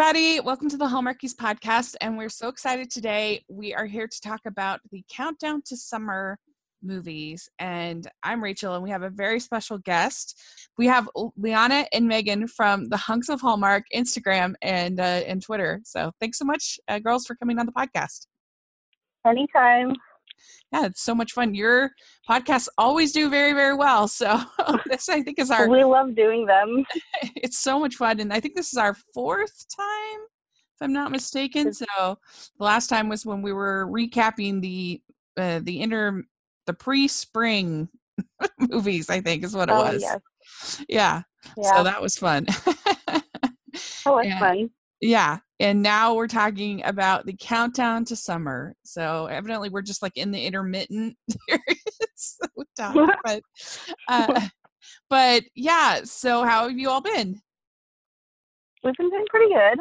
everybody. Welcome to the Hallmarkies podcast. And we're so excited today. We are here to talk about the countdown to summer movies. And I'm Rachel, and we have a very special guest. We have Liana and Megan from the Hunks of Hallmark Instagram and uh, and Twitter. So thanks so much, uh, girls, for coming on the podcast. Anytime yeah, it's so much fun. Your podcasts always do very, very well. So this, I think, is our. We love doing them. It's so much fun, and I think this is our fourth time, if I'm not mistaken. So the last time was when we were recapping the uh, the inter the pre-spring movies. I think is what it oh, was. Yes. Yeah. yeah. So that was fun. that was and, fun. Yeah. And now we're talking about the countdown to summer. So evidently we're just like in the intermittent periods. but, uh, but yeah. So how have you all been? We've been doing pretty good.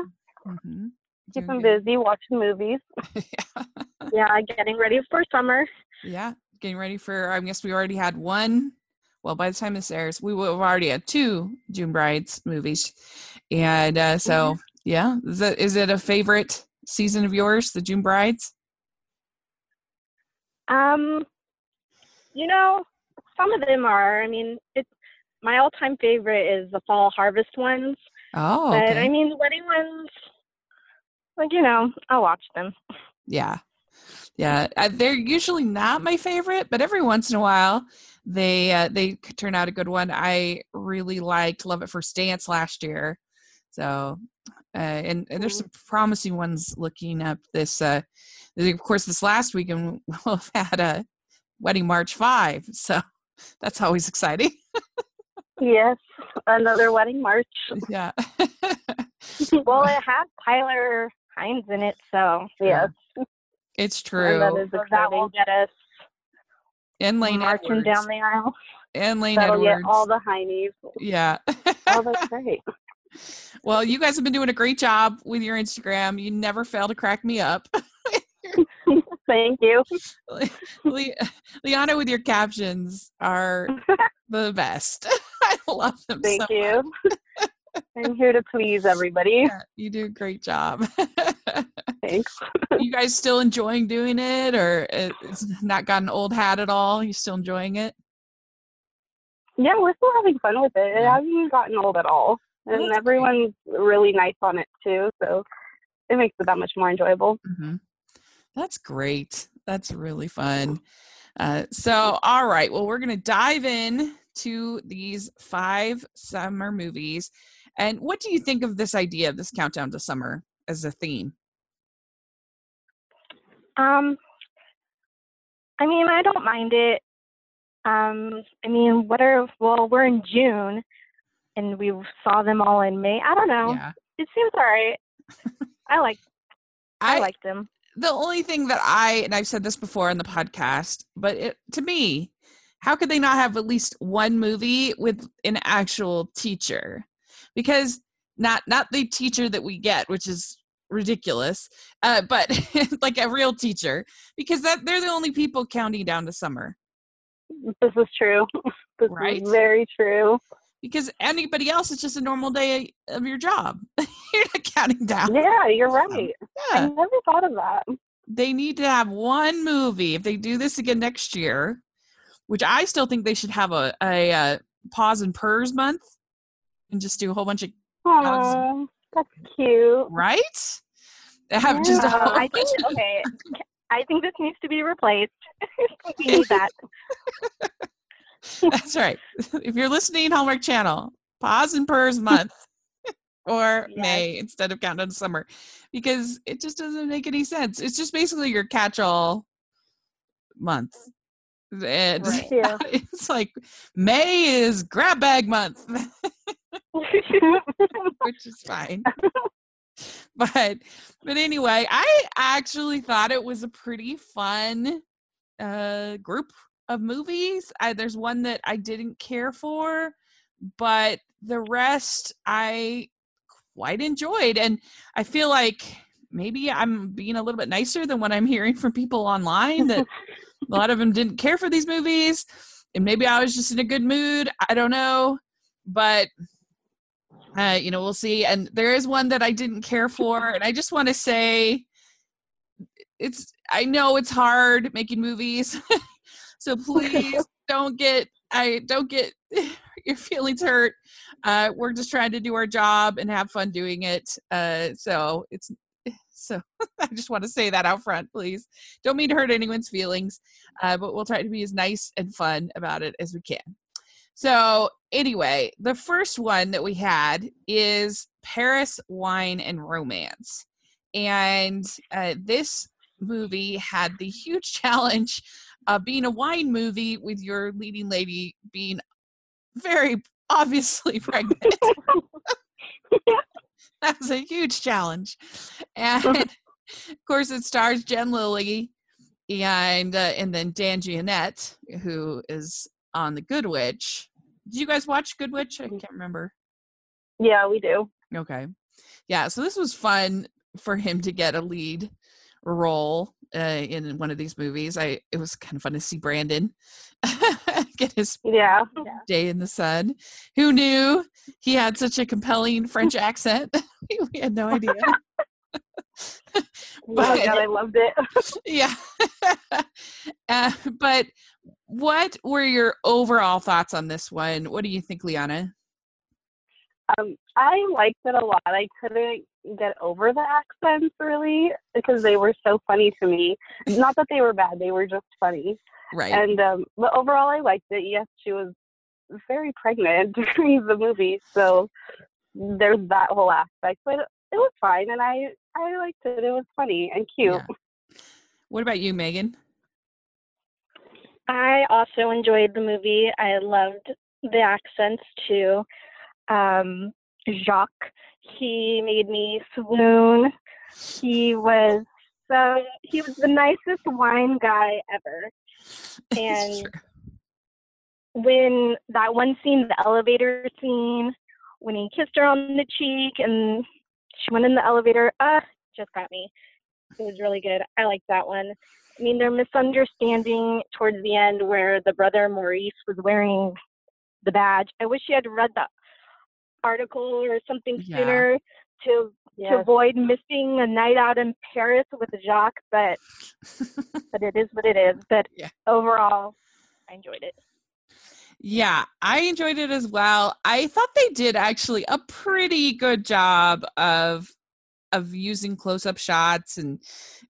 Mm-hmm. Keeping busy, watching movies. yeah. yeah, getting ready for summer. Yeah, getting ready for. I guess we already had one well by the time this airs we will have already had two june brides movies and uh, so mm-hmm. Yeah. Is it is it a favorite season of yours, the June Brides? Um, you know, some of them are. I mean, it's my all-time favorite is the fall harvest ones. Oh, okay. but I mean, the wedding ones, like you know, I'll watch them. Yeah, yeah. They're usually not my favorite, but every once in a while, they uh, they turn out a good one. I really liked Love at First Dance last year, so uh, and, and, there's mm-hmm. some promising ones looking up this uh of course this last weekend we'll have had a wedding march five so that's always exciting. Yes another wedding march. Yeah. Well it has tyler hynes in it so yes. It's true and that, is that will get us and lane marching Edwards. down the aisle. And lane That'll edwards get all the heinies yeah. Oh that's great well, you guys have been doing a great job with your Instagram. You never fail to crack me up. Thank you. Le- Liana with your captions are the best. I love them Thank so you. I'm here to please everybody. Yeah, you do a great job. Thanks. you guys still enjoying doing it or it's not gotten old hat at all? You still enjoying it? Yeah, we're still having fun with it. It hasn't gotten old at all and everyone's great. really nice on it too. So it makes it that much more enjoyable. Mm-hmm. That's great. That's really fun. Uh, so, all right. Well, we're going to dive in to these five summer movies. And what do you think of this idea of this countdown to summer as a theme? Um, I mean, I don't mind it. Um, I mean, what are well, we're in June, and we saw them all in May. I don't know. Yeah. It seems all right. I like I, I liked them. The only thing that I and I've said this before in the podcast, but it, to me, how could they not have at least one movie with an actual teacher? Because not not the teacher that we get, which is ridiculous, uh, but like a real teacher, because that they're the only people counting down to summer. This is true. This right? is very true because anybody else is just a normal day of your job. you're not counting down. Yeah, you're right. Yeah. I never thought of that. They need to have one movie. If they do this again next year, which I still think they should have a, a, a uh, paws and purrs month and just do a whole bunch of. Oh, that's cute. Right? Have yeah, just I think, okay. I think this needs to be replaced. we need that. That's right. If you're listening, Hallmark Channel, paws and purrs month or yes. May instead of countdown to summer because it just doesn't make any sense. It's just basically your catch all month. And right, yeah. it's like May is grab bag month, which is fine. But but anyway, I actually thought it was a pretty fun uh group of movies. I, there's one that I didn't care for, but the rest I quite enjoyed. And I feel like maybe I'm being a little bit nicer than what I'm hearing from people online that a lot of them didn't care for these movies. And maybe I was just in a good mood. I don't know. But uh, you know, we'll see. And there is one that I didn't care for, and I just want to say, it's. I know it's hard making movies, so please don't get. I don't get your feelings hurt. Uh, we're just trying to do our job and have fun doing it. Uh, so it's so I just want to say that out front, please. Don't mean to hurt anyone's feelings, uh, but we'll try to be as nice and fun about it as we can. So, anyway, the first one that we had is Paris Wine and Romance. And uh, this movie had the huge challenge of being a wine movie with your leading lady being very obviously pregnant. that was a huge challenge. And of course, it stars Jen Lilly and uh, and then Dan Jeannotte, who is on The Good Witch. Did you guys watch Good Witch? I can't remember. Yeah, we do. Okay. Yeah, so this was fun for him to get a lead role uh, in one of these movies. I it was kind of fun to see Brandon get his Yeah. day in the sun. Who knew he had such a compelling French accent? we had no idea. Oh But- God, I loved it. yeah. uh, but what were your overall thoughts on this one? What do you think, Liana? Um, I liked it a lot. I couldn't get over the accents really because they were so funny to me. Not that they were bad; they were just funny. Right. And um, but overall, I liked it. Yes, she was very pregnant during the movie, so there's that whole aspect. But it was fine, and I I liked it. It was funny and cute. Yeah. What about you, Megan? I also enjoyed the movie. I loved the accents too. Um, Jacques, he made me swoon. He was so he was the nicest wine guy ever. And when that one scene, the elevator scene, when he kissed her on the cheek and she went in the elevator, uh, just got me. It was really good. I liked that one. I mean, their misunderstanding towards the end where the brother Maurice was wearing the badge. I wish she had read the article or something Yeah. sooner to to avoid missing a night out in Paris with Jacques, but but it is what it is. But Yeah. overall, I enjoyed it. Yeah, I enjoyed it as well. I thought they did actually a pretty good job of of using close-up shots and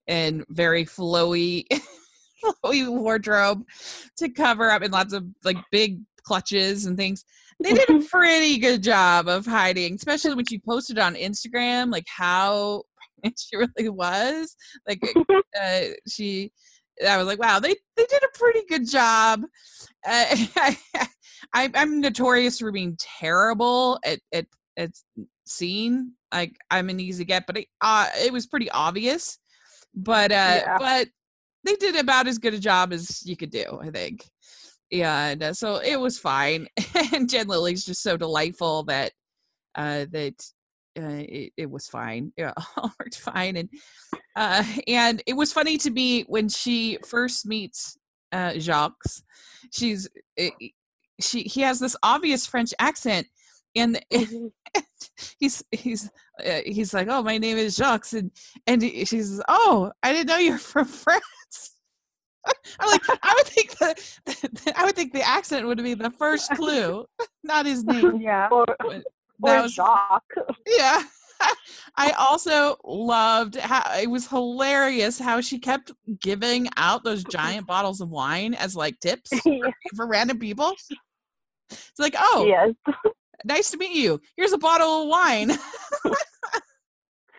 and very flowy flowy wardrobe to cover up in lots of like big clutches and things. They did a pretty good job of hiding, especially when she posted on Instagram like how pregnant she really was. Like uh, she I was like, wow, they they did a pretty good job. Uh, I, I'm notorious for being terrible at at at seeing. Like I'm an easy get, but it, uh, it was pretty obvious. But uh, Yeah. but they did about as good a job as you could do, I think. Yeah, and uh, so it was fine. and Jen Lilly's just so delightful that uh, that uh, it, it was fine. Yeah, all worked fine. And uh, and it was funny to me when she first meets uh, Jacques. She's eh, she he has this obvious French accent, and Mhm. he's he's uh, he's like, oh, my name is Jacques, and and he- she says, oh, I didn't know you're from France. I'm like, I would think the I would think the accent would be the first clue, not his name. Yeah. Or, But or was Jacques. yeah. I also loved how it was hilarious how she kept giving out those mm-hmm. giant bottles of wine as like tips for random people. It's like, oh, yes. nice to meet you. Here's a bottle of wine.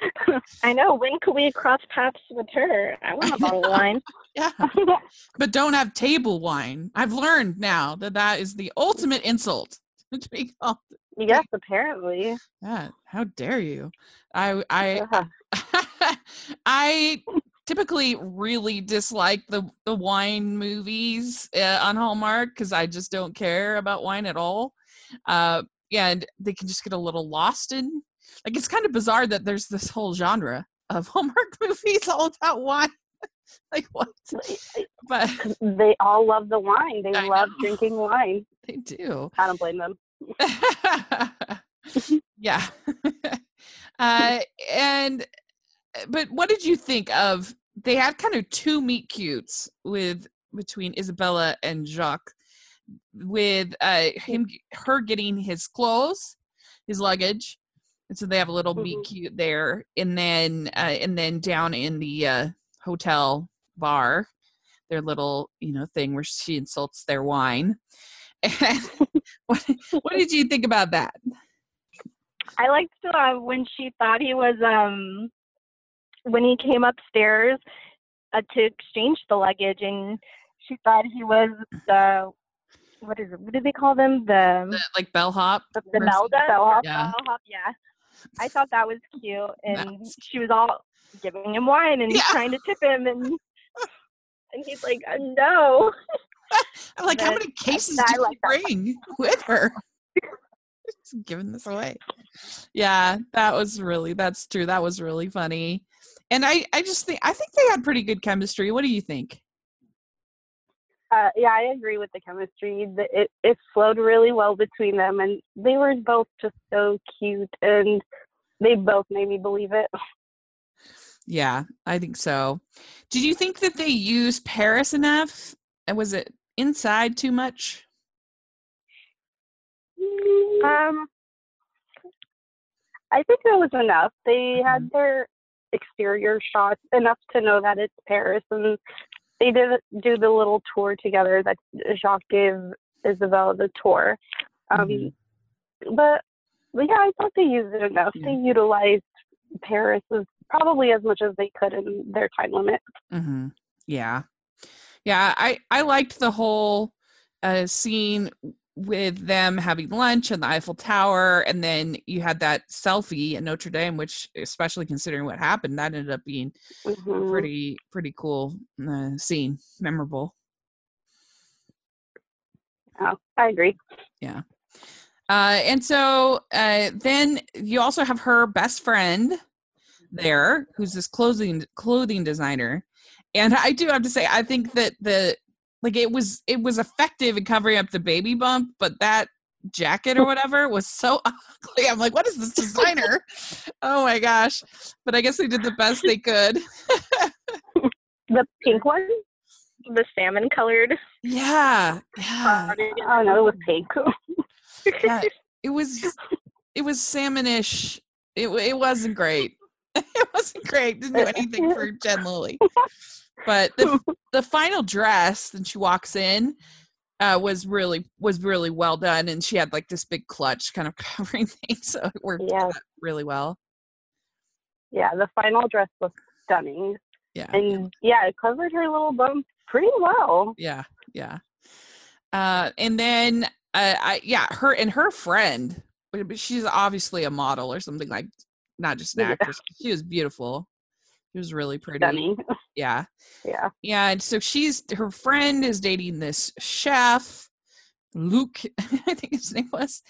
I know. When could we cross paths with her? I want a bottle of wine. yeah. But don't have table wine. I've learned now that that is the ultimate insult to be called. yes, apparently. that. How dare you? I I Uh-huh. I typically really dislike the the wine movies uh, on Hallmark because I just don't care about wine at all. Uh, yeah, and they can just get a little lost in. Like it's kind of bizarre that there's this whole genre of Hallmark movies all about wine. like what? But they all love the wine. They I love know. drinking wine. they do. I don't blame them. Yeah. uh, and but what did you think of? They had kind of two meet cutes with between Isabella and Jacques, with uh, him her getting his clothes, his luggage, and so they have a little mm-hmm. meet cute there, and then uh, and then down in the uh, hotel bar, their little you know thing where she insults their wine. And what what did you think about that? I liked uh, when she thought he was um when he came upstairs uh, to exchange the luggage, and she thought he was the what is it? What do they call them? The, the like bellhop. The, the Melda bellhop. Yeah. bellhop. Yeah. I thought that was cute, and she was all giving him wine, and yeah. trying to tip him, and and he's like, uh, "No." I'm like, how many cases did you like bring with her? Just giving this away. Yeah, that was really that's true. That was really funny. And I I just think I think they had pretty good chemistry. What do you think? Uh, yeah, I agree with the chemistry. It it flowed really well between them, and they were both just so cute, and they both made me believe it. Yeah, I think so. Did you think that they used Paris enough? And was it inside too much? Um, I think it was enough. They mm-hmm. had their exterior shots enough to know that it's Paris, and they did do the little tour together that Jacques gave Isabel the tour. Um, mm-hmm. but, but yeah, I thought they used it enough. Yeah. They utilized Paris as probably as much as they could in their time limit. Mm-hmm. Yeah, yeah. I I liked the whole uh, scene with them having lunch in the Eiffel Tower, and then you had that selfie in Notre Dame, which, especially considering what happened, that ended up being mm-hmm. pretty pretty cool uh, scene, memorable. Oh, I agree. Yeah. Uh, and so uh, then you also have her best friend there, who's this clothing clothing designer. And I do have to say, I think that the like it was it was effective in covering up the baby bump, but that jacket or whatever was so ugly. I'm like, what is this designer? oh my gosh. But I guess they did the best they could. the pink one? The salmon colored. Yeah. Oh, yeah. Oh no, it was pink. yeah, it was it was salmonish. It it wasn't great. it wasn't great. Didn't do anything for Jen Lilly. But the the final dress, and she walks in, uh, was really was really well done, and she had like this big clutch kind of covering things, so it worked yeah. really well. Yeah, the final dress was stunning. Yeah, and yeah, it covered her little bump pretty well. Yeah, yeah. Uh, and then uh, I yeah, her and her friend, she's obviously a model or something like, not just an actress. She was beautiful. She was really pretty. Stunning. Yeah. Yeah. Yeah. And so she's her friend is dating this chef, Luke, I think his name was.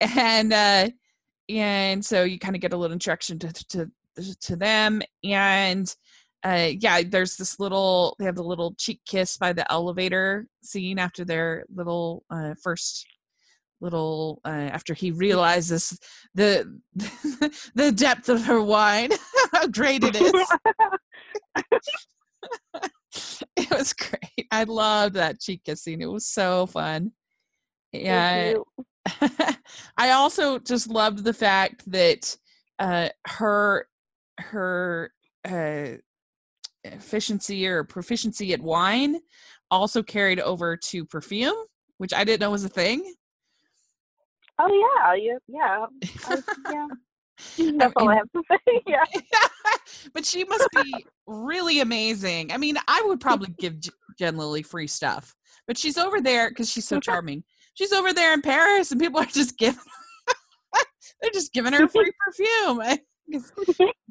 And uh and so you kind of get a little introduction to to to them. And uh yeah, there's this little they have the little cheek kiss by the elevator scene after their little uh first little uh, after he realizes the the depth of her wine how great it is it was great. I loved that cheek kissing. It was so fun. Yeah i also just loved the fact that uh her her uh efficiency or proficiency at wine also carried over to perfume which i didn't know was a thing. Oh yeah, yeah, yeah, yeah. That's all I have to say. Yeah. but she must be really amazing. I mean, I would probably give Jen Lilly free stuff, but she's over there because she's so charming. She's over there in Paris, and people are just giving. they're just giving her free perfume.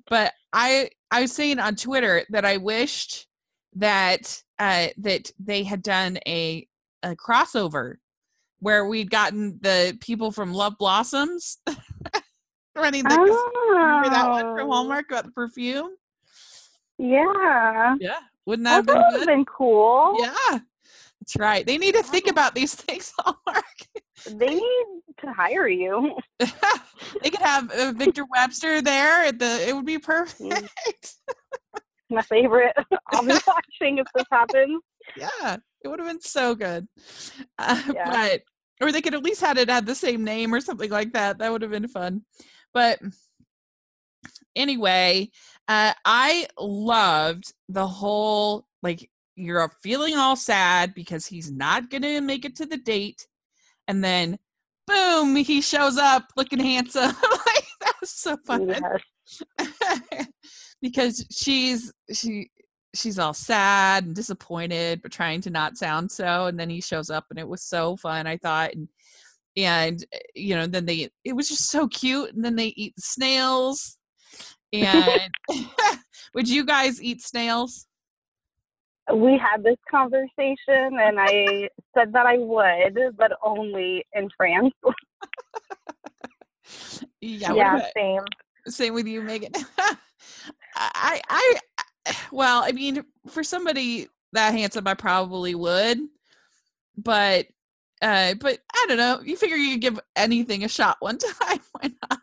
but I, I was saying on Twitter that I wished that uh, that they had done a a crossover where we'd gotten the people from Love Blossoms running the oh. remember that one from oh. Hallmark about the perfume. Yeah. Yeah. Wouldn't that, that have been, been cool? Yeah. That's right. They need to think about these things, Hallmark. They need to hire you. they could have uh, Victor Webster there. At the it would be perfect. My favorite. I'll be watching if this happens. Yeah, it would have been so good. Uh, yeah. But or they could at least had it had the same name or something like that. That would have been fun. But anyway, uh, I loved the whole like you're feeling all sad because he's not gonna make it to the date, and then boom, he shows up looking handsome. like that was so fun. Yes. because she's she she's all sad and disappointed but trying to not sound so and then he shows up and it was so fun i thought and and eh, you know then they it was just so cute and then they eat snails and would you guys eat snails? We had this conversation and i said that i would but only in france. Yeah, yeah same. same with you megan. I, I well, I mean, for somebody that handsome, I probably would, but uh, but I don't know. You figure you give anything a shot one time. Why not?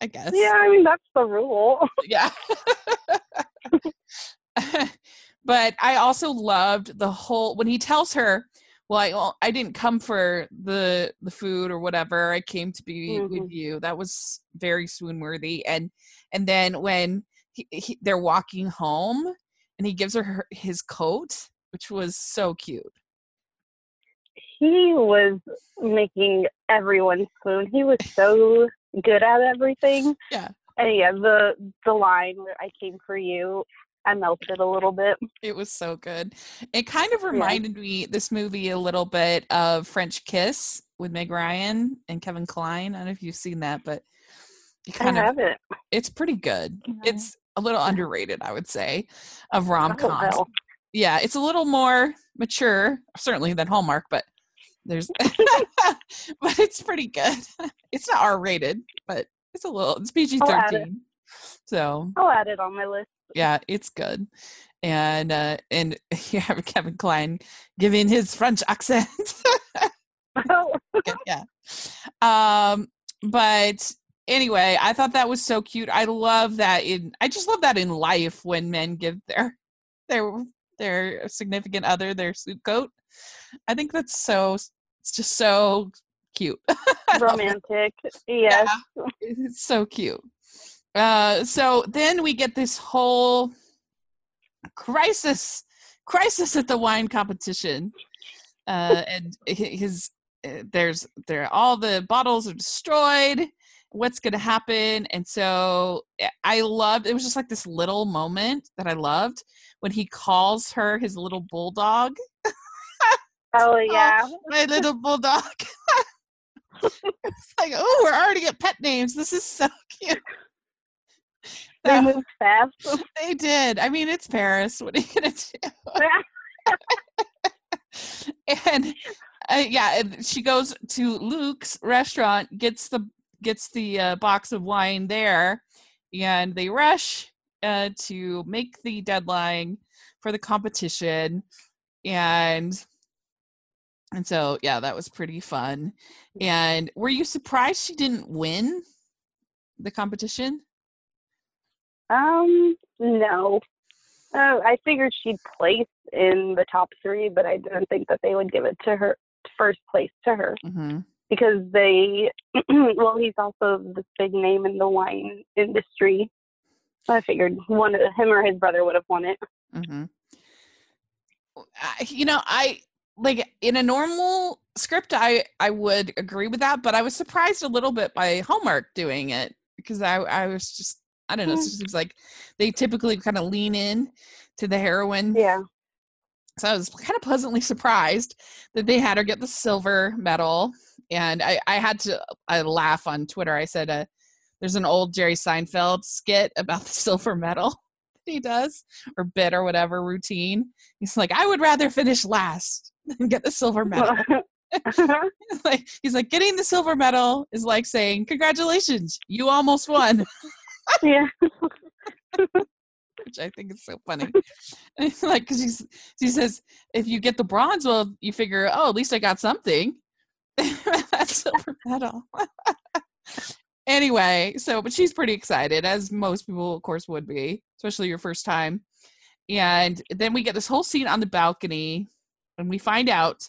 I guess. Yeah, I mean that's the rule. yeah. but I also loved the whole when he tells her, "Well, I well, I didn't come for the the food or whatever. I came to be mm-hmm. with you." That was very swoon worthy. And and then when he, he, they're walking home and he gives her, her his coat, which was so cute. He was making everyone swoon. He was so good at everything. Yeah. And yeah, the the line "I came for you," I melted a little bit. It was so good. It kind of reminded yeah. me this movie a little bit of French Kiss with Meg Ryan and Kevin Kline. I don't know if you've seen that, but you kind I of have it. It's pretty good. Yeah. It's a little underrated, I would say, of rom coms. Oh, yeah, it's a little more mature, certainly than Hallmark, but there's, but it's pretty good. It's not R rated, but it's a little. It's PG thirteen. So I'll add it on my list. Yeah, it's good, and uh and you have Kevin Kline giving his French accent. oh. yeah. Um, but anyway, I thought that was so cute. I love that in I just love that in life when men give their their their significant other their suit coat. I think that's so it's just so cute. Romantic. Yes. Yeah, it's so cute. Uh so then we get this whole crisis crisis at the wine competition. Uh and his uh, there's there all the bottles are destroyed what's going to happen and so eh, i loved it was just like this little moment that i loved when he calls her his little bulldog. Oh yeah oh, my little bulldog. It's like oh we're already at pet names. This is so cute. They moved fast. They did. I mean it's paris. What are you gonna do? And uh, yeah, and she goes to Luke's restaurant, gets the gets the uh, box of wine there, and they rush uh, to make the deadline for the competition, and and so yeah, that was pretty fun. And were you surprised she didn't win the competition? Um, no. Uh, I figured she'd place in the top three, but I didn't think that they would give it to her first place to her. Mm-hmm because they well he's also this big name in the wine industry. So i figured one of him or his brother would have won it. Mm-hmm. you know i like in a normal script i i would agree with that but i was surprised a little bit by hallmark doing it because i i was just i don't know it seems like they typically kind of lean in to the heroine. Yeah. So i was kind of pleasantly surprised that they had her get the silver medal and I, I had to I laugh on Twitter. I said, uh, "There's an old Jerry Seinfeld skit about the silver medal he does, or bit or whatever routine. He's like, I would rather finish last than get the silver medal." like he's like, getting the silver medal is like saying, "Congratulations, you almost won." yeah. which I think is so funny. like, because she says, if you get the bronze, well, you figure, oh, at least I got something. That's silver medal. anyway, so, but she's pretty excited, as most people, of course, would be, especially your first time. And then we get this whole scene on the balcony, and we find out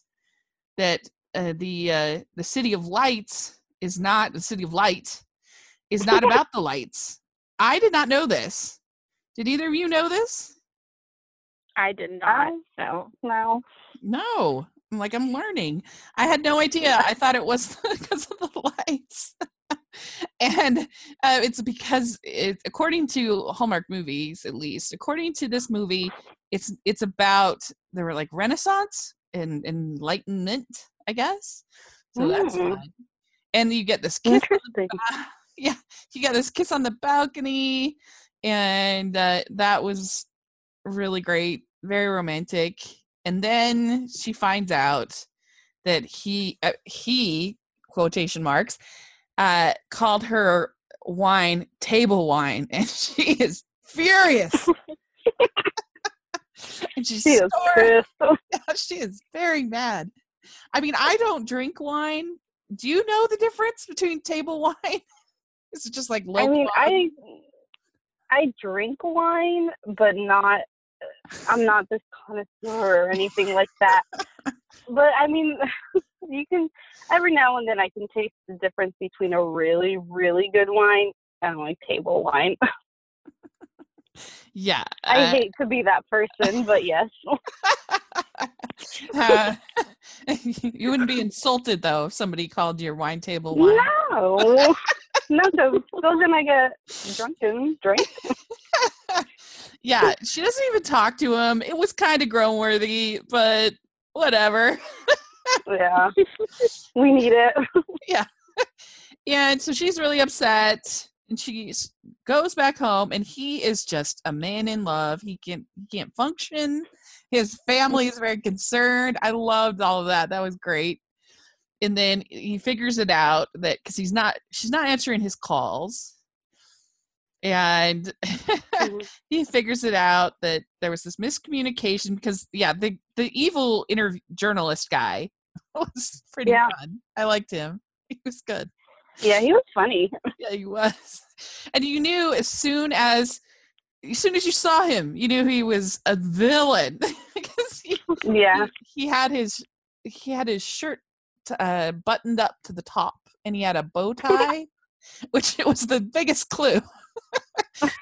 that uh, the uh, the city of lights is not the city of light is not about the lights. I did not know this. Did either of you know this? I did not. No, no. No. I'm like I'm learning. I had no idea. I thought it was because of the lights. and uh, it's because it, according to Hallmark movies, at least according to this movie, it's it's about there were like Renaissance and enlightenment, I guess. So mm. that's fun. And you get this kiss. yeah, you get this kiss on the balcony, and uh, that was really great, very romantic. And then she finds out that he uh, he quotation marks uh, called her wine table wine, and she is furious. and she's she is, she is very mad. I mean, I don't drink wine. Do you know the difference between table wine? Is it just like low? I mean, I I drink wine, but not. I'm not this connoisseur or anything like that. but I mean, you can every now and then I can taste the difference between a really, really good wine and like table wine. yeah. I uh, hate to be that person, but yes. uh, you wouldn't be insulted though if somebody called your wine table wine. No. no, so so then I get drunken drink. Yeah, she doesn't even talk to him. It was kind of grown worthy, but whatever. yeah, we need it. yeah, and so she's really upset, and she goes back home, and he is just a man in love. He can't he can't function. His family is very concerned. I loved all of that. That was great and then he figures it out that because he's not she's not answering his calls and he figures it out that there was this miscommunication because yeah the the evil interview journalist guy was pretty yeah. fun. I liked him. He was good. Yeah he was funny. Yeah he was. And you knew as soon as as soon as you saw him you knew he was a villain because he, yeah. he, he had his he had his shirt uh, buttoned up to the top and he had a bow tie, which it was the biggest clue.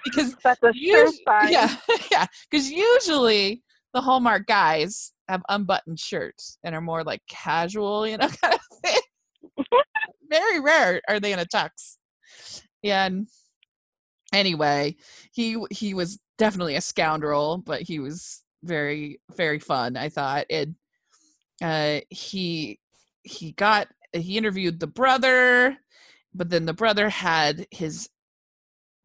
Because that's a sure sign. Yeah, yeah. Because usually the Hallmark guys have unbuttoned shirts and are more like casual, you know, kind of thing. Very rare are they in a tux. And anyway, he he was definitely a scoundrel, but he was very very fun. I thought, and uh, he he got he interviewed the brother, but then the brother had his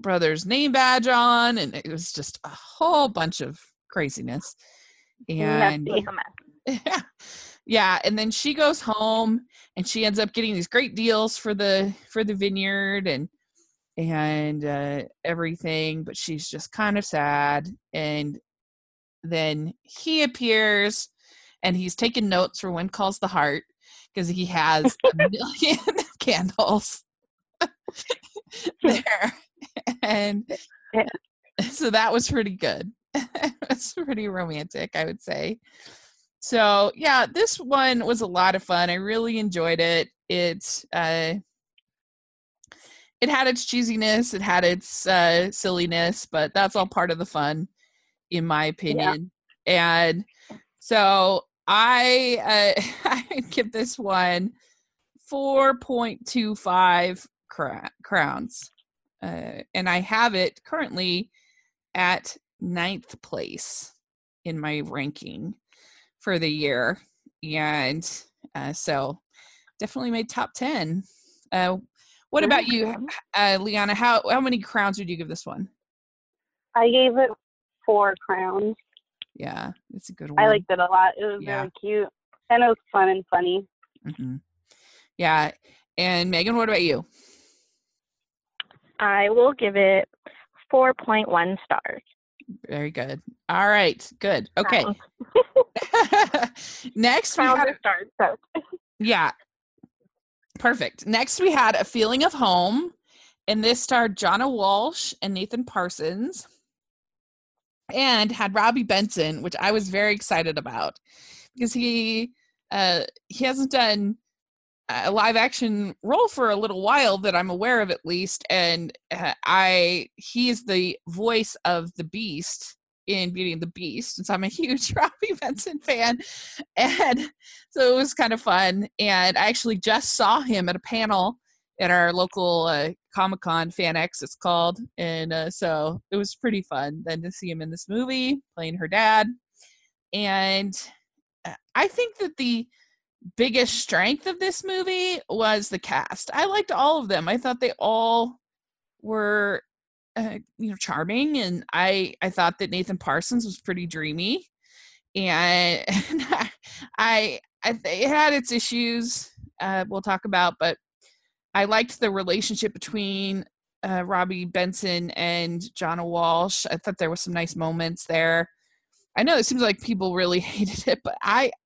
brother's name badge on, and it was just a whole bunch of craziness. And yeah, yeah, and then she goes home and she ends up getting these great deals for the for the vineyard and and uh, everything, but she's just kind of sad. And then he appears and he's taking notes for when calls the heart because he has a million candles there. And so that was pretty good. it's pretty romantic, I would say. So yeah, this one was a lot of fun. I really enjoyed it. It uh it had its cheesiness, it had its uh silliness, but that's all part of the fun, in my opinion. Yeah. And so I uh, I give this one four point two five crowns, uh, and I have it currently at ninth place in my ranking for the year, and uh, so definitely made top ten. Uh, what about you, uh, Liana? How how many crowns would you give this one? I gave it four crowns. Yeah, it's a good one. I liked it a lot. It was yeah. very cute and it was fun and funny. Mm-hmm. Yeah. And Megan, what about you? I will give it 4.1 stars. Very good. All right. Good. Okay. Next, we had, start, so. yeah. Perfect. Next, we had a feeling of home, and this starred Jonna Walsh and Nathan Parsons, and had Robby Benson, which I was very excited about because he uh, he hasn't done a live action role for a little while that I'm aware of at least and uh, I he is the voice of the beast in Beauty and the Beast and so I'm a huge Robby Benson fan and so it was kind of fun and I actually just saw him at a panel at our local uh, Comic Con Fan X it's called and uh, so it was pretty fun then to see him in this movie playing her dad and uh, I think that the biggest strength of this movie was the cast. I liked all of them. I thought they all were uh, you know charming and I I thought that Nathan Parsons was pretty dreamy and, and I I it had its issues uh, we'll talk about but I liked the relationship between uh, Robby Benson and Jonna Walsh. I thought there was some nice moments there. I know it seems like people really hated it, but I I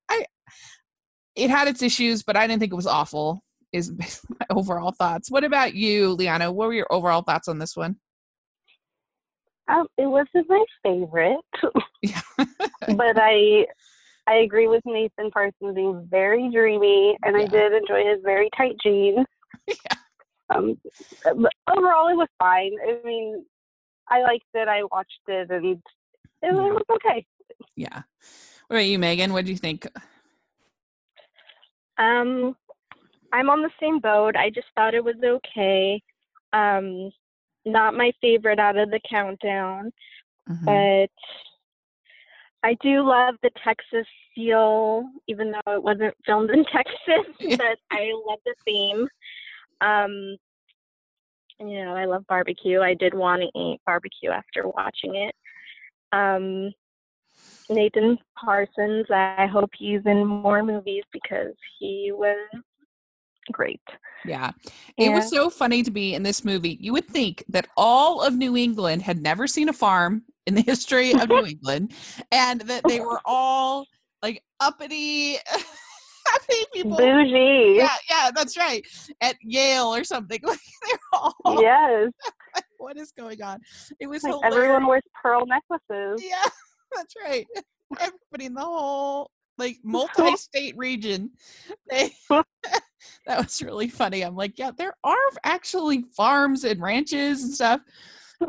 it had its issues, but I didn't think it was awful. Is my overall thoughts. What about you, Liana? What were your overall thoughts on this one? Um, it wasn't my favorite, yeah. but I I agree with Nathan Parsons being very dreamy, and yeah. I did enjoy his very tight jeans. Yeah. Um, but overall, it was fine. I mean, I liked it. I watched it, and it, it was okay. Yeah. What about you, Megan? What do you think? Um, I'm on the same boat. I just thought it was okay. Um, not my favorite out of the countdown, mm-hmm. but I do love the Texas feel, even though it wasn't filmed in Texas. but I love the theme. Um, you know, I love barbecue. I did want to eat barbecue after watching it. Um, Nathan Parsons. I hope he's in more movies because he was great. Yeah. It was so funny to be in this movie. You would think that all of New England had never seen a farm in the history of New England and that they were all like uppity happy people. Bougie. Yeah, yeah, that's right. At Yale or something. Like they're all Yes. what is going on? It was like everyone wears pearl necklaces. Yeah. That's right. Everybody in the whole like multi-state region. They, that was really funny. I'm like, yeah, there are actually farms and ranches and stuff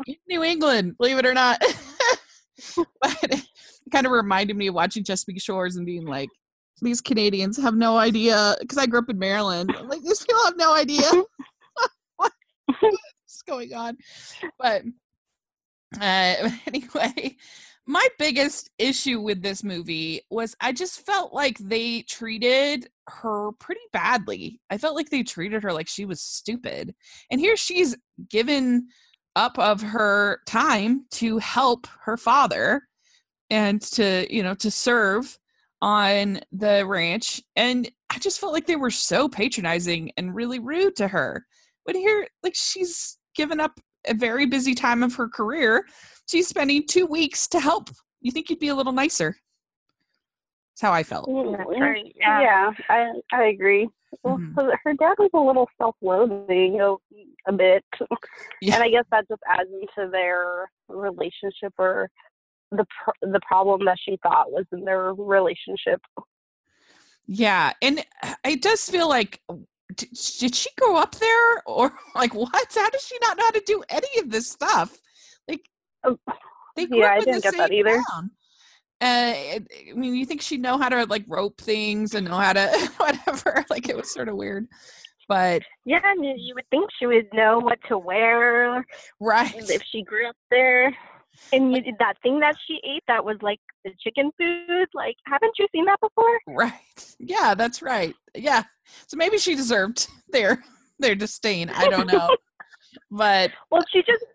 in New England, believe it or not. but it kind of reminded me of watching Chesapeake Shores and being like, these Canadians have no idea because I grew up in Maryland. I'm like these people have no idea what's going on. But uh, anyway, my biggest issue with this movie was I just felt like they treated her pretty badly. I felt like they treated her like she was stupid. And here she's given up of her time to help her father and to, you know, to serve on the ranch and I just felt like they were so patronizing and really rude to her. But here like she's given up a very busy time of her career she's spending two weeks to help. You think you'd be a little nicer? That's how I felt. right. Yeah, yeah I I agree. Well, mm-hmm. her dad was a little self-loathing, you know, a bit, yeah. and I guess that just adds into their relationship or the pr- the problem that she thought was in their relationship. Yeah, and it does feel like did, did she grow up there or like what? How does she not know how to do any of this stuff? Like Oh, they yeah, I didn't get that either. Town. Uh, I mean, you think she'd know how to like rope things and know how to whatever? Like it was sort of weird, but yeah, you would think she would know what to wear, right? If she grew up there, and you, that thing that she ate that was like the chicken food. Like, haven't you seen that before? Right. Yeah, that's right. Yeah. So maybe she deserved their their disdain. I don't know, but well, she just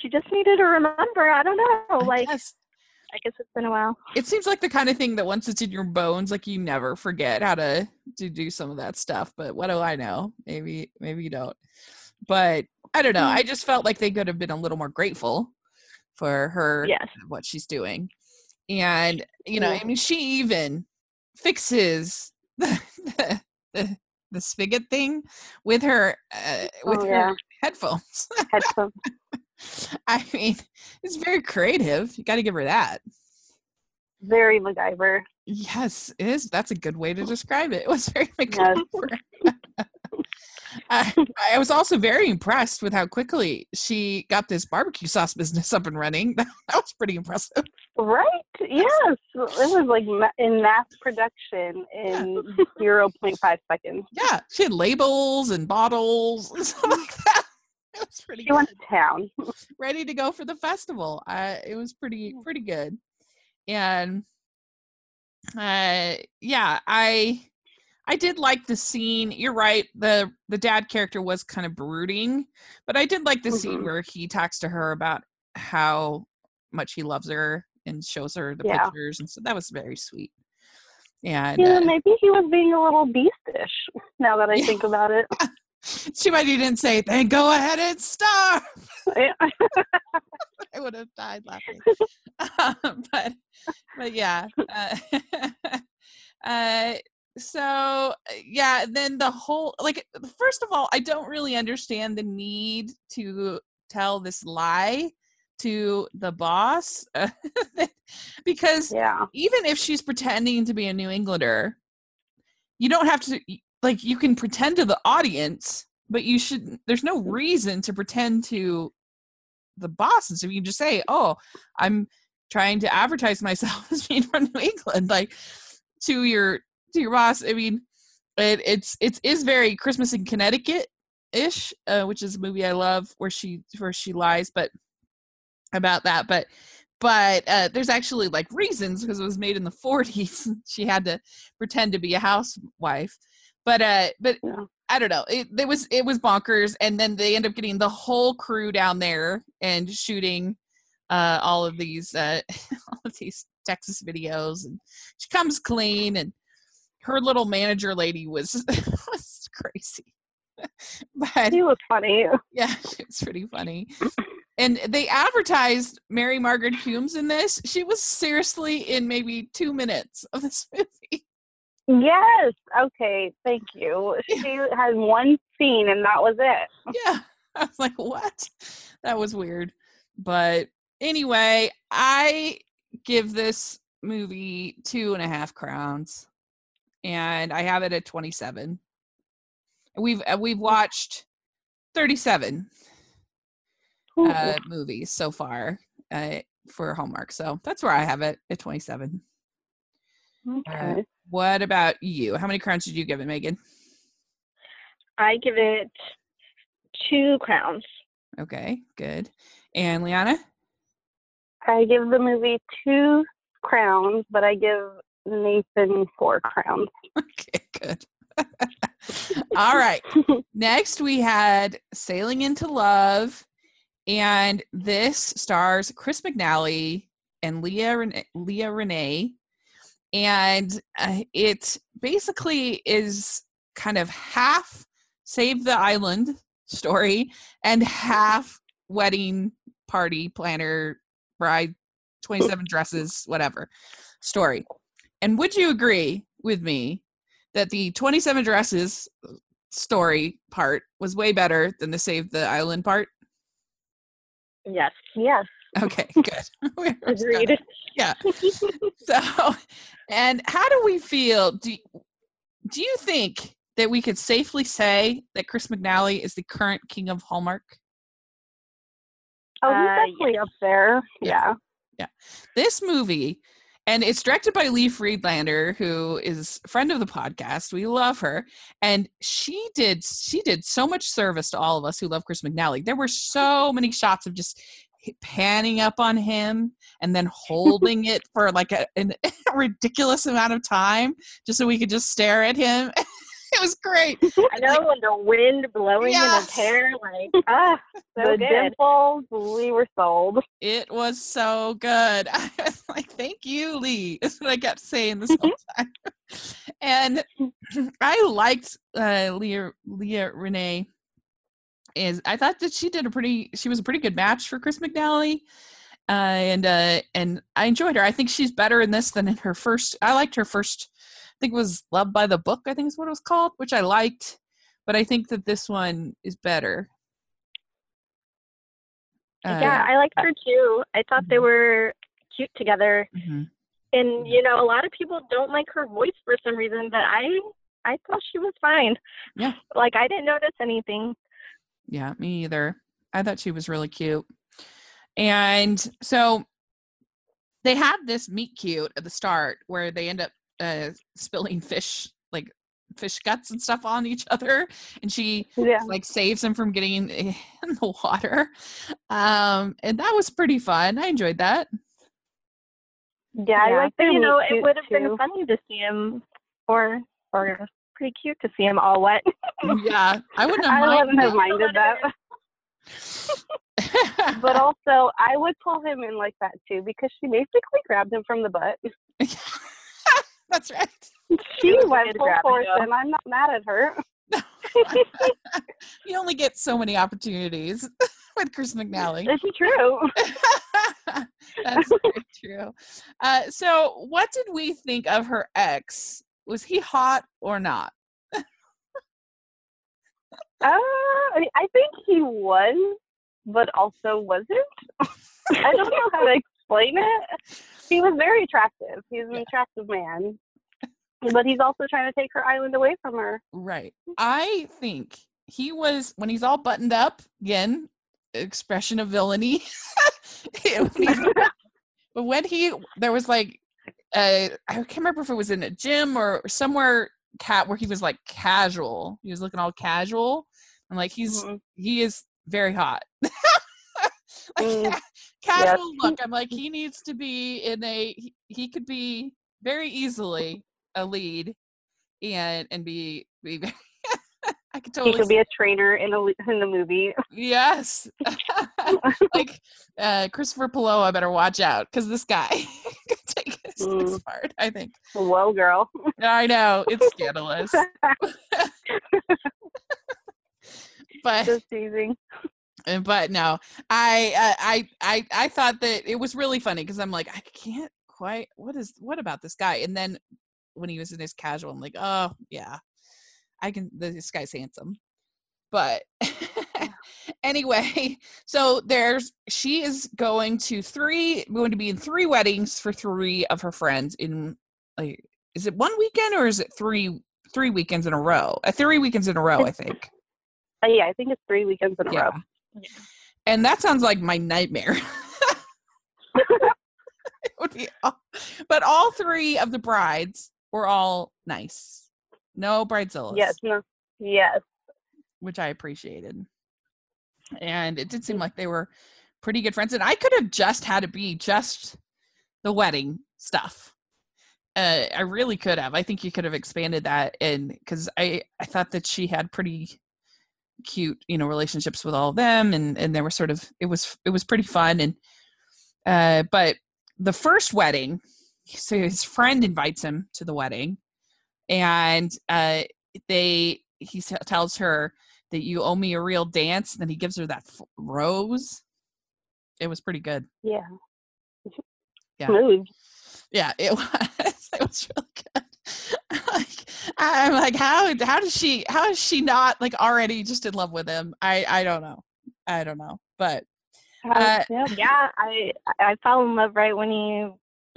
she just needed to remember. I don't know. Like, I guess, I guess it's been a while. It seems like the kind of thing that once it's in your bones, like you never forget how to to do some of that stuff. But what do I know? Maybe maybe you don't. But I don't know. I mm. just felt like they could have been a little more grateful for her yes. what she's doing. And you know, I mean she even fixes the the, the, the spigot thing with her uh, with oh, yeah. her headphones. Headphones. I mean, it's very creative. You got to give her that. Very MacGyver. Yes, it is. That's a good way to describe it. It was very MacGyver. Yes. I, I, was also very impressed with how quickly she got this barbecue sauce business up and running. That, was pretty impressive. Right? Yes. It was like in mass production in yeah. 0.5 seconds. Yeah. She had labels and bottles and stuff like that. It was pretty She good. went to town. Ready to go for the festival. I, it was pretty, pretty good. And uh, yeah, I I did like the scene. You're right. The the dad character was kind of brooding, but I did like the mm-hmm. scene where he talks to her about how much he loves her and shows her the yeah. pictures, and so that was very sweet. And yeah, uh, maybe he was being a little beastish. Now that I yeah. think about it, she might even say, "Then go ahead and starve." I would have died laughing. Um, but but yeah. Uh, uh, so uh, yeah then the whole like first of all i don't really understand the need to tell this lie to the boss because yeah. even if she's pretending to be a new englander you don't have to like you can pretend to the audience but you should there's no reason to pretend to the boss and so you just say oh i'm trying to advertise myself as being from new england like to your to your boss. I mean, it, it's it's is very Christmas in Connecticut ish, uh, which is a movie I love where she where she lies, but about that, but but uh, there's actually like reasons because it was made in the 40s. she had to pretend to be a housewife, but uh, but yeah. I don't know. It, it was it was bonkers, and then they end up getting the whole crew down there and shooting uh, all of these uh, all of these Texas videos, and she comes clean and her little manager lady was was crazy. but she was funny. Yeah, it's pretty funny. And they advertised Mary Margaret Humes in this. She was seriously in maybe two minutes of this movie. Yes. Okay. Thank you. She had one scene and that was it. Yeah. I was like, what? That was weird. But anyway, I give this movie two and a half crowns and I have it at 27. We've uh, we've watched 37 uh, movies so far uh, for Hallmark, so that's where I have it at 27. Uh, okay. Uh, what about you? How many crowns did you give it, Megan? I give it two crowns. Okay, good. And Liana? I give the movie two crowns, but I give Nathan four crowns. Okay, good. All right. Next, we had Sailing into Love, and this stars Chris McNally and Leah Rene- Leah Renee, and uh, it basically is kind of half Save the Island story and half wedding party planner bride 27 dresses whatever story and would you agree with me that the 27 dresses story part was way better than the Save the Island part? Yes. Yes. Okay, good. Agreed. Yeah. so, and how do we feel? Do do you think that we could safely say that Chris McNally is the current king of Hallmark? Oh, he's uh, definitely yes. up there. Yeah. yeah. Yeah. This movie and it's directed by Lee Friedlander, who is a friend of the podcast. We love her, and she did she did so much service to all of us who love Chris McNally. There were so many shots of just panning up on him and then holding it for like a, a ridiculous amount of time just so we could just stare at him it was great. I know, like, the wind blowing yes. in his hair, like ah, so the good. dimples. We were sold. It was so good. I was like, "Thank you, Lee." Is what I kept saying this whole time. and I liked uh, Leah Leah Renee. Is I thought that she did a pretty. She was a pretty good match for Chris McNally. uh, and uh, and I enjoyed her. I think she's better in this than in her first. I liked her first. I think it was Love by the Book. I think is what it was called, which I liked. But I think that this one is better. Uh, yeah, I liked her too. I thought mm-hmm. they were cute together. Mm-hmm. And you know, a lot of people don't like her voice for some reason, but I I thought she was fine. Yeah. Like I didn't notice anything. Yeah, me either. I thought she was really cute. And so they have this meet cute at the start where they end up uh, spilling fish, like fish guts and stuff on each other. And she yeah. like saves him from getting in, in the water. Um, and that was pretty fun. I enjoyed that. Yeah, I like You know, it would have been funny to see him, or or pretty cute to see him all wet. yeah, I wouldn't have. I wouldn't have minded that. but also, I would pull him in like that too because she basically grabbed him from the butt. That's right. She went full force, and I'm not mad at her. you only get so many opportunities with Chris McNally. That's true. That's very true. Uh, so, what did we think of her ex? Was he hot or not? uh, I, mean, I think he was, but also wasn't. I don't know how to explain it. He was very attractive. He's an attractive man but he's also trying to take her island away from her. Right. I think he was when he's all buttoned up again, expression of villainy. but when he there was like uh I can't remember if it was in a gym or somewhere cat where he was like casual. He was looking all casual. And like he's mm-hmm. he is very hot. like, mm, casual look. I'm like he needs to be in a he, he could be very easily a lead and and be be I could totally he could be a trainer in a in the movie. Yes, like uh, Christopher I better watch out because this guy could take this, mm. this part. I think. Well, girl. I know it's scandalous, but just teasing. But no, I uh, I I I thought that it was really funny because I'm like I can't quite what is what about this guy and then when he was in his casual. I'm like, oh yeah, I can. This guy's handsome. But anyway, so there's she is going to three going to be in three weddings for three of her friends in like is it one weekend or is it three three weekends in a row? Uh, three weekends in a row, I think. Uh, yeah, I think it's three weekends in a yeah. row. And that sounds like my nightmare. it would be, all, but all three of the brides were all nice. No bridezillas. Yes, no. Yes. Which I appreciated. And it did seem like they were pretty good friends. And I could have just had to be just the wedding stuff. Uh, I really could have. I think you could have expanded that and because I I thought that she had pretty cute you know relationships with all of them and and they were sort of it was it was pretty fun and uh but the first wedding so his friend invites him to the wedding and uh, they he tells her that you owe me a real dance and then he gives her that f- rose. It was pretty good. Yeah. Yeah. Yeah it was it was really good i'm like how how does she how is she not like already just in love with him i i don't know i don't know but uh, yeah, I I fell in love right when he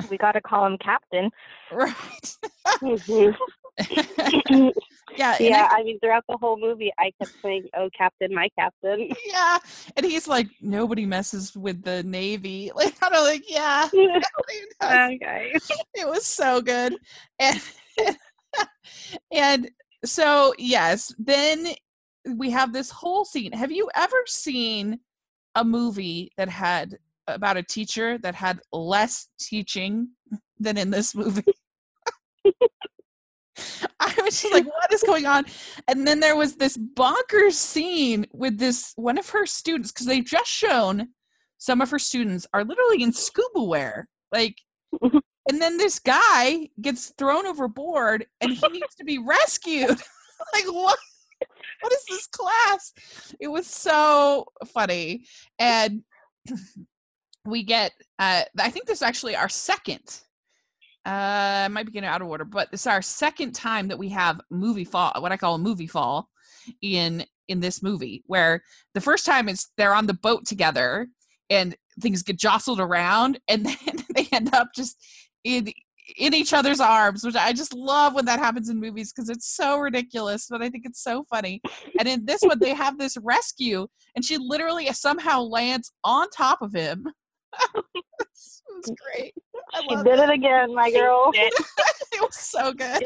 we got to call him Captain. Right. Mm-hmm. yeah. Yeah. I, I, mean, throughout the whole movie, I kept saying, "Oh, Captain, my Captain." Yeah, and he's like, nobody messes with the Navy. Like, I'm like, yeah. okay. It was so good, and and so yes, then we have this whole scene. Have you ever seen a movie that had about a teacher that had less teaching than in this movie. I was just like, what is going on? And then there was this bonkers scene with this one of her students, because they've just shown some of her students are literally in scuba wear. Like, and then this guy gets thrown overboard and he needs to be rescued. like, what? What is this class? It was so funny. And we get uh I think this is actually our second uh might be getting out of order, but this is our second time that we have movie fall what I call a movie fall in in this movie where the first time is they're on the boat together and things get jostled around and then they end up just in in each other's arms, which I just love when that happens in movies because it's so ridiculous, but I think it's so funny. And in this one, they have this rescue, and she literally somehow lands on top of him. it's, great. I she did it. it again, my girl. it was so good.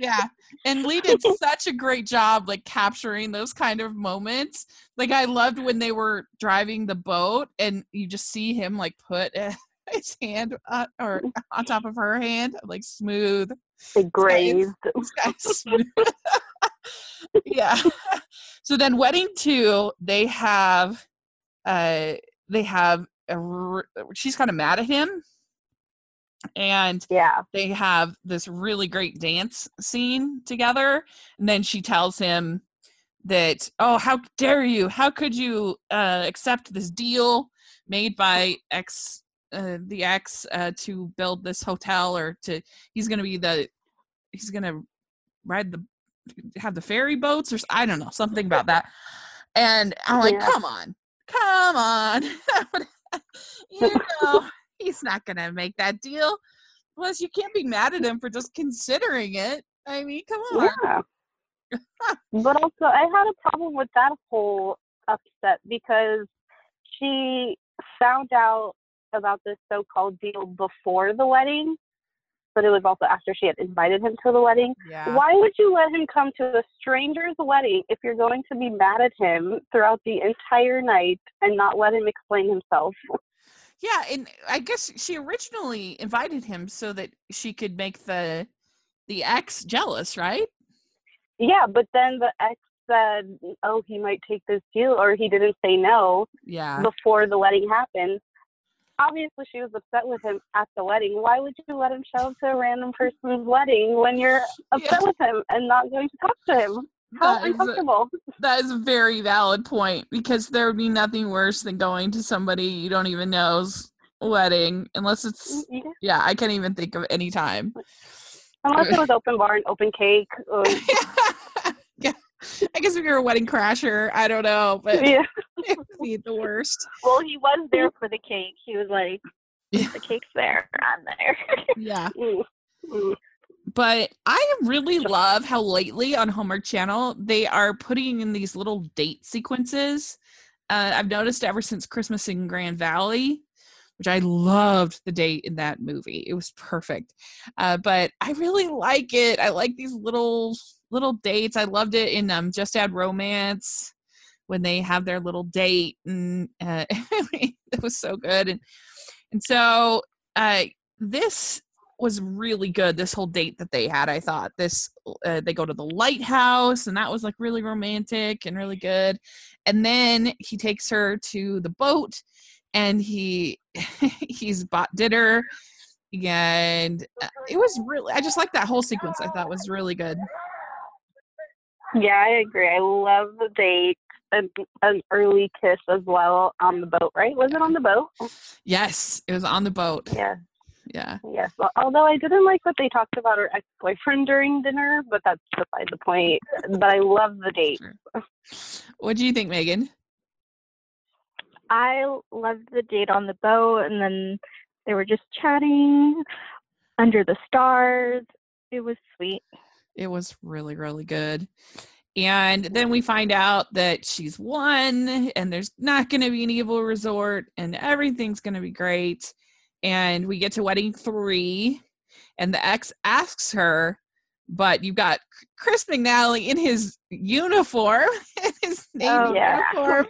yeah, and Lee did such a great job, like capturing those kind of moments. Like I loved when they were driving the boat, and you just see him like put his hand uh, or on top of her hand, like smooth. They grazed. smooth. yeah. So then, wedding two, they have, uh, they have a, she's kind of mad at him, and yeah, they have this really great dance scene together, and then she tells him that, oh, how dare you? How could you uh, accept this deal made by X uh, the ex uh, to build this hotel or to he's going to be the he's going to ride the have the ferry boats or I don't know something about that. And I'm like, yeah. come on, come on, you know he's not going to make that deal. Plus, you can't be mad at him for just considering it. I mean, come on. Yeah. but also, I had a problem with that whole upset because she found out about this so-called deal before the wedding, but it was also after she had invited him to the wedding. Yeah. Why would you let him come to a stranger's wedding if you're going to be mad at him throughout the entire night and not let him explain himself? Yeah, and I guess she originally invited him so that she could make the the ex jealous, right? Yeah, but then the ex said, "Oh, he might take this deal," or he didn't say no. Yeah. Before the wedding happened, obviously she was upset with him at the wedding. Why would you let him show up to a random person's wedding when you're upset yeah. with him and not going to talk to him? How that uncomfortable. Is a, that is a very valid point because there would be nothing worse than going to somebody you don't even know's wedding unless it's yeah, yeah I can't even think of any time. Unless it was open bar and open cake. yeah. I guess if you're a wedding crasher, I don't know, but yeah. it would be the worst. Well, he was there for the cake. He was like, the cake's there. I'm there. yeah. But I really love how lately on Hallmark Channel they are putting in these little date sequences. Uh, I've noticed ever since Christmas in Grand Valley, which I loved the date in that movie. It was perfect. Uh, but I really like it. I like these little little dates. I loved it in um, Just Add Romance when they have their little date, and uh, it was so good. And and so uh, this was really good. This whole date that they had, I thought this uh, they go to the lighthouse, and that was like really romantic and really good. And then he takes her to the boat, and he he's bought dinner and uh, it was really i just like that whole sequence i thought was really good yeah, I agree. I love the date. An, an early kiss as well on the boat, right? Was it on the boat? Yes, it was on the boat. Yeah. Yeah. Yes. Well, although I didn't like what they talked about her ex boyfriend during dinner, but that's beside the point. But I love the date. What do you think, Megan? I loved the date on the boat, and then they were just chatting under the stars. It was sweet. It was really, really good. And then we find out that she's won and there's not going to be an evil resort and everything's going to be great. And we get to wedding three and the ex asks her, but you've got Chris McNally in his uniform, his name oh, yeah. uniform.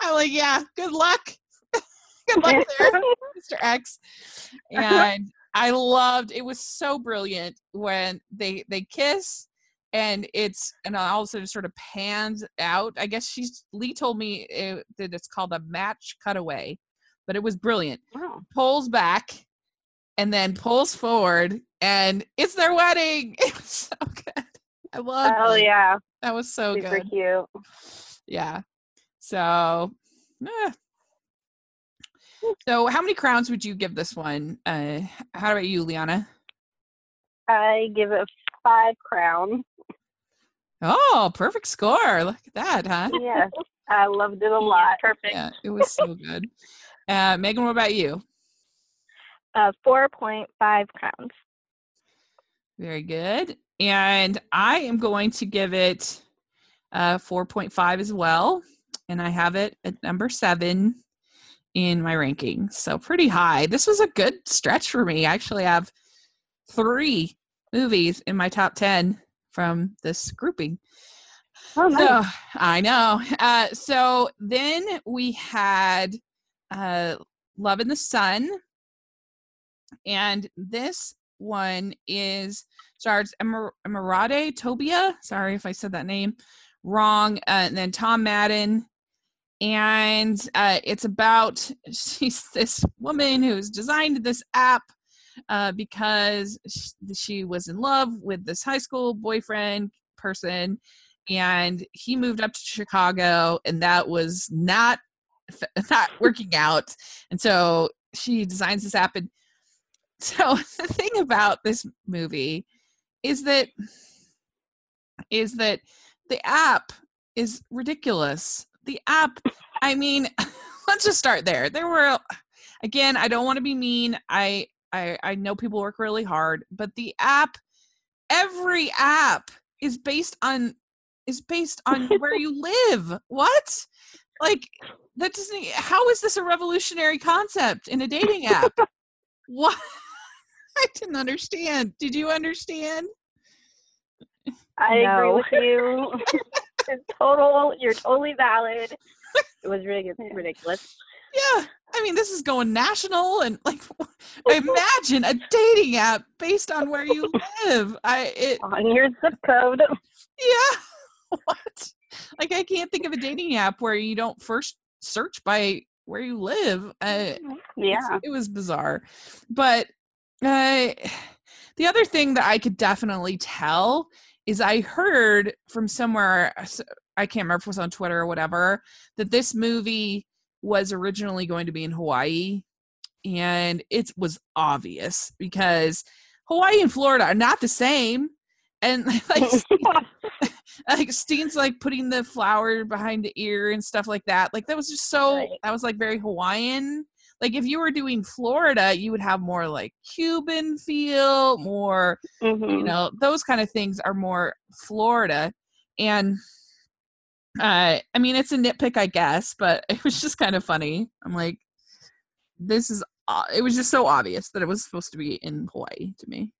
I'm like, yeah, good luck. good luck there, Mr. X. And I loved it was so brilliant when they they kiss and it's and all of a sudden sort of pans out. I guess she's Lee told me it, that it's called a match cutaway, but it was brilliant. Wow. Pulls back and then pulls forward and it's their wedding. It was so good. I love Oh it. yeah. That was so Super good. cute. Yeah. So eh, So, how many crowns would you give this one? Uh, how about you, Liana? I give it five crowns. Oh, perfect score! Look at that, huh? Yeah, I loved it a lot. Perfect. Yeah, it was so good. Uh, Megan, what about you? Uh, four point five crowns. Very good. And I am going to give it uh, 4.5 as well. And I have it at number seven in my ranking. So pretty high. This was a good stretch for me. I actually have three movies in my top 10 from this grouping. Oh, nice. So I know. Uh, so then we had uh, Love in the Sun. And this one is stars Emer- Emirate Tobia. Sorry if I said that name wrong. Uh, and then Tom Maden. And uh, it's about she's this woman who's designed this app uh, because she, was in love with this high school boyfriend person and he moved up to Chicago and that was not not working out. And so she designs this app and so the thing about this movie is that is that the app is ridiculous the app i mean let's just start there there were again i don't want to be mean i i i know people work really hard but the app every app is based on is based on where you live what like that doesn't how is this a revolutionary concept in a dating app what I didn't understand. Did you understand? I No. agree with you. it's total. You're totally valid. It was really ridiculous. Yeah. I mean, this is going national and like imagine a dating app based on where you live. I it On your zip code. yeah. What? Like I can't think of a dating app where you don't first search by where you live. Uh, Yeah. It was bizarre but uh the other thing that i could definitely tell is i heard from somewhere uh, I can't remember if it was on twitter or whatever that this movie was originally going to be in hawaii and it was obvious because hawaii and florida are not the same and like like Steen's like putting the flower behind the ear and stuff like that. Like that was just so Right. that was like very Hawaiian. Like if you were doing Florida, you would have more like Cuban feel, more you Mhm. know, those kind of things are more Florida. And uh I mean it's a nitpick I guess, but it was just kind of funny. I'm like this is it was just so obvious that it was supposed to be in Hawaii to me.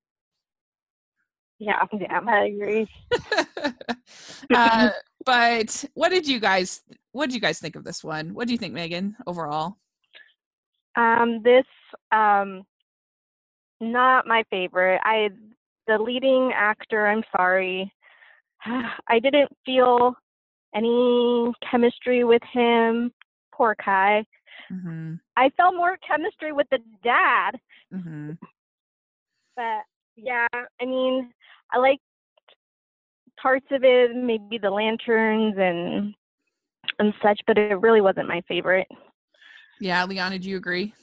Yeah. Yeah. I agree. uh, but what did you guys what did you guys think of this one? What do you think, Megan, overall? Um, this um, not my favorite. I the leading actor. I'm sorry. I didn't feel any chemistry with him. Poor Kai. Mm-hmm. I felt more chemistry with the dad. Mm-hmm. But yeah, I mean, I liked parts of it, maybe the lanterns and and such, but it really wasn't my favorite. Yeah, Liana, do you agree?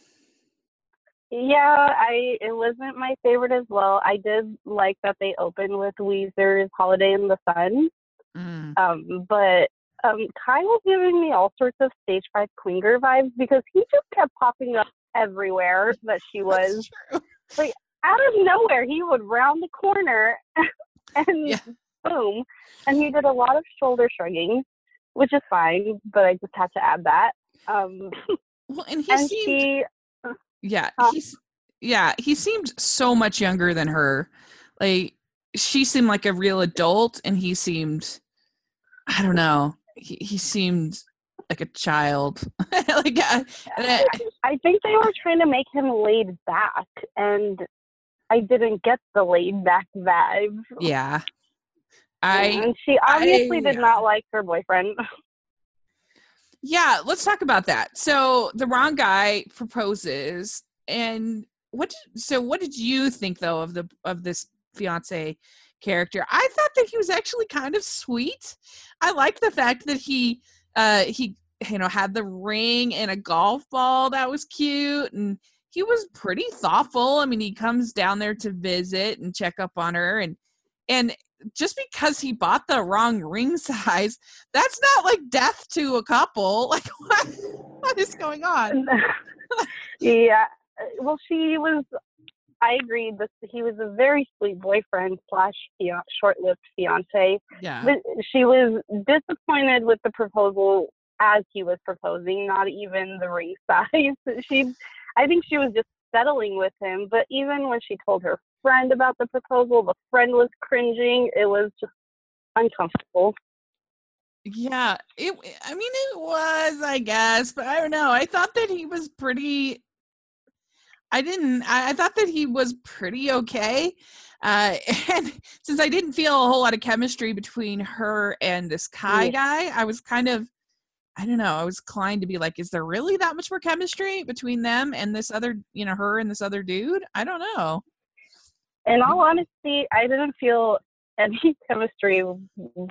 Yeah, I it wasn't my favorite as well. I did like that they opened with Weezer's "Holiday in the Sun," Mm. um, but um, Kai was giving me all sorts of stage five clinger vibes because he just kept popping up everywhere that she was. True. Out of nowhere, he would round the corner and Yeah. boom, and he did a lot of shoulder shrugging, which is fine. But I just had to add that. Um, Well, and he and seemed she, yeah, uh, he's yeah, he seemed so much younger than her. Like she seemed like a real adult and he seemed I don't know. He he seemed like a child. like uh, I- I think they were trying to make him laid back, and I didn't get the laid back vibe. yeah. I and she obviously I- did not like her boyfriend. Yeah, let's talk about that. So the wrong guy proposes, and what? did- So what did you think though of the of this fiance character? I thought that he was actually kind of sweet. I like the fact that he uh he you know had the ring and a golf ball that was cute and he was pretty thoughtful i mean he comes down there to visit and check up on her and and just because he bought the wrong ring size that's not like death to a couple like what, what is going on yeah uh, well she was I agreed that he was a very sweet boyfriend slash short-lived fiance. Yeah. But she was disappointed with the proposal as he was proposing, not even the ring size. she, I think she was just settling with him. But even when she told her friend about the proposal, the friend was cringing. It was just uncomfortable. Yeah, it. I mean, it was, I guess, but I don't know. I thought that he was pretty I didn't. I, I, thought that he was pretty okay. Uh, and since I didn't feel a whole lot of chemistry between her and this Kai yeah. guy, I was kind of, I don't know, I was inclined to be like, is there really that much more chemistry between them and this other, you know, her and this other dude? I don't know. In all mm-hmm. honesty, I didn't feel any chemistry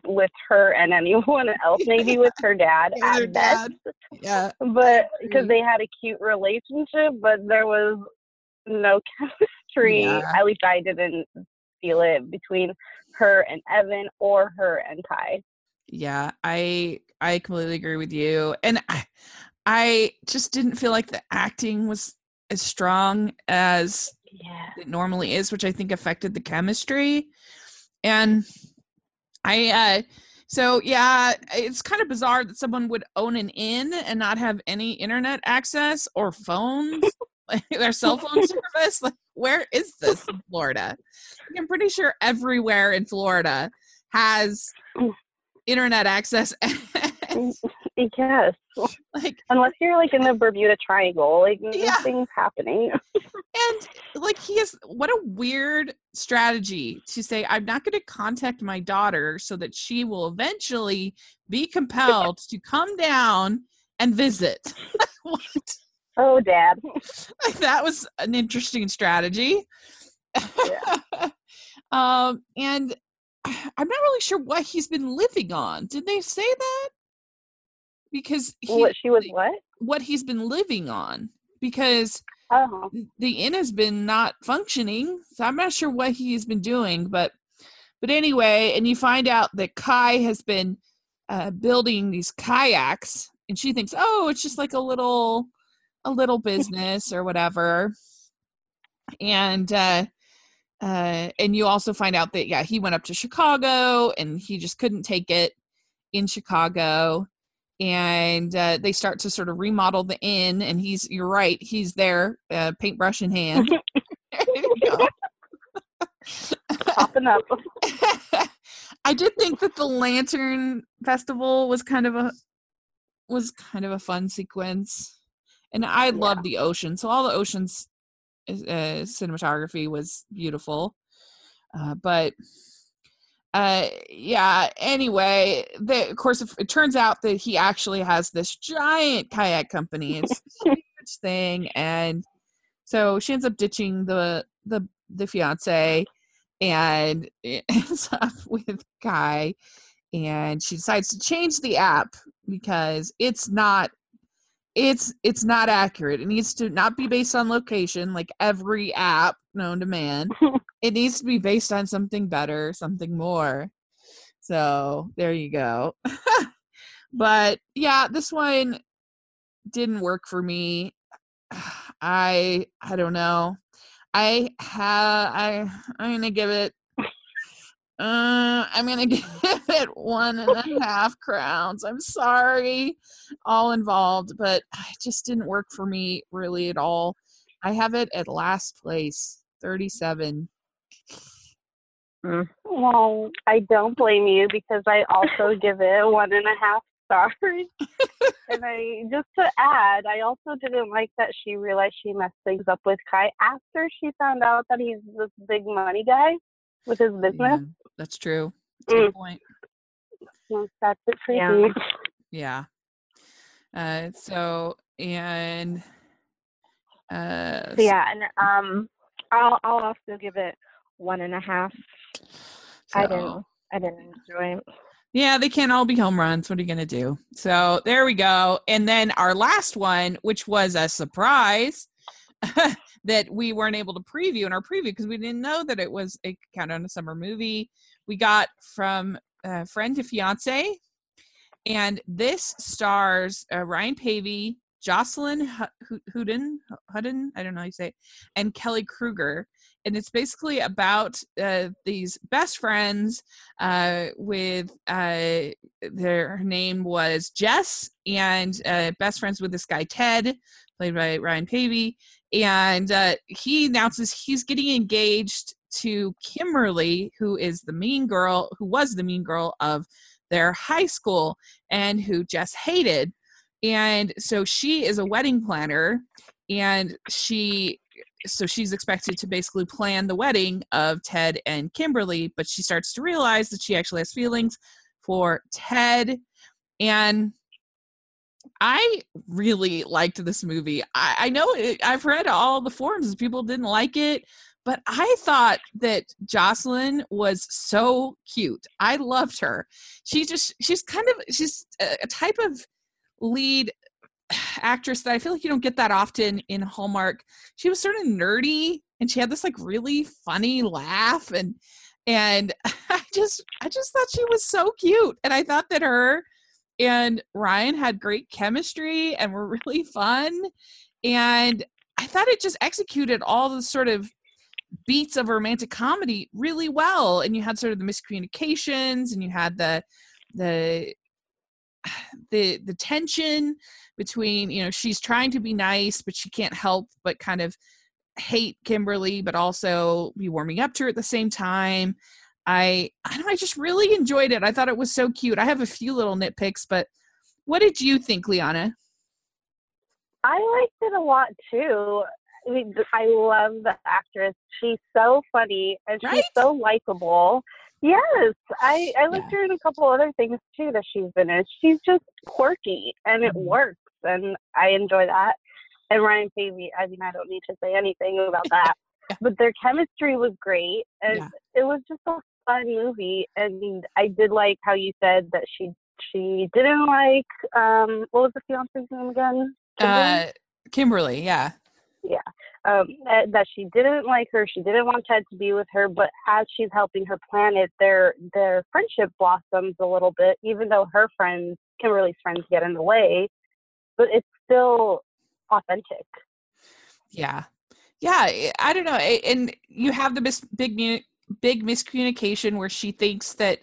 with her and anyone else. Maybe with her dad at best. Yeah. But mm-hmm. because they had a cute relationship, but there was no chemistry. Yeah. At least I didn't feel it between her and Evan or her and Kai. Yeah, I I completely agree with you. And I, I just didn't feel like the acting was as strong as yeah. it normally is, which I think affected the chemistry. And I, uh, so yeah, it's kind of bizarre that someone would own an inn and not have any internet access or phones, like their cell phone service. Like, where is this in Florida? I'm pretty sure everywhere in Florida has internet access. yes. Like unless you're like in the Bermuda Triangle, like yeah. nothing's happening. and like he is what a weird strategy to say I'm not going to contact my daughter so that she will eventually be compelled to come down and visit. what? Oh, dad. Like, that was an interesting strategy. Yeah. um and I'm not really sure what he's been living on. Did they say that? Because he, what she was what? What he's been living on. Because oh. the inn has been not functioning. So I'm not sure what he's been doing, but but anyway, and you find out that Kai has been uh, building these kayaks, and she thinks, oh, it's just like a little a little business or whatever. And uh, uh, and you also find out that yeah, he went up to Chicago and he just couldn't take it in Chicago. And uh, they start to sort of remodel the inn, and he's you're right, he's there, uh, paintbrush in hand. Popping up. I did think that the Lantern Festival was kind of a was kind of a fun sequence, and I yeah. love the ocean. So all the oceans uh, cinematography was beautiful. Uh, but uh, yeah, anyway, the, of course, it turns out that he actually has this giant kayak company. It's a huge thing. And so she ends up ditching the, the, the fiance and ends up with Kai. And she decides to change the app because it's not it's it's not accurate. It needs to not be based on location like every app known to man. it needs to be based on something better, something more. So, there you go. but yeah, this one didn't work for me. I I don't know. I have I I'm gonna give it uh, I'm gonna give it one and a half crowns. I'm sorry, all involved, but it just didn't work for me really at all. I have it at last place, 37. Mm. Well, I don't blame you because I also give it one and a half stars. and I just to add, I also didn't like that she realized she messed things up with Kai after she found out that he's this big money guy with his business. Yeah, that's true. That's mm. good point. that's it for yeah. Yeah. Uh, so and uh, so yeah, and um, I'll I'll also give it one and a half. So, I didn't I didn't enjoy it. Yeah, they can't all be home runs. What are you going to do? So there we go. And then our last one, which was a surprise that we weren't able to preview in our preview because we didn't know that it was a countdown to summer movie. We got from uh, friend to fiance, and this stars uh, Ryan Paevey, Jocelyn Hudon, Hudon, I don't know how you say it, and Kelly Kruger. And it's basically about uh, these best friends uh, with uh, their name was Jess and uh, best friends with this guy Ted, played by Ryan Paevey. And uh, he announces he's getting engaged to Kimberly, who is the mean girl, who was the mean girl of their high school and who Jess hated and so she is a wedding planner and she so she's expected to basically plan the wedding of Ted and Kimberly, but she starts to realize that she actually has feelings for Ted. And I really liked this movie. I, I know it, I've read all the forums, people didn't like it, but I thought that Jocelyn was so cute. I loved her. She just, she's kind of, she's a type of lead actress that I feel like you don't get that often in Hallmark. She was sort of nerdy and she had this like really funny laugh and and I just I just thought she was so cute and I thought that her and Ryan had great chemistry and were really fun and I thought it just executed all the sort of beats of romantic comedy really well and you had sort of the miscommunications and you had the the the the tension between you know she's trying to be nice but she can't help but kind of hate Kimberly but also be warming up to her at the same time. I I don't know, I just really enjoyed it. I thought it was so cute. I have a few little nitpicks, but what did you think, Liana? I liked it a lot too. I mean, I love the actress. She's so funny and she's right? so likable. Yes, I I looked yeah. her in a couple other things too that she's been in. She's just quirky and it mm-hmm. works, and I enjoy that. And Ryan Paevey, I mean, I don't need to say anything about that, but their chemistry was great, and yeah. it was just a fun movie. And I did like how you said that she she didn't like um what was the fiance's name again? Kimberly? Uh, Kimberly, yeah yeah um, that she didn't like her she didn't want ted to be with her but as she's helping her plan it their their friendship blossoms a little bit even though her friends kimberly's friends get in the way but it's still authentic. Yeah. Yeah eh, i don't know and you have the mis- big big miscommunication where she thinks that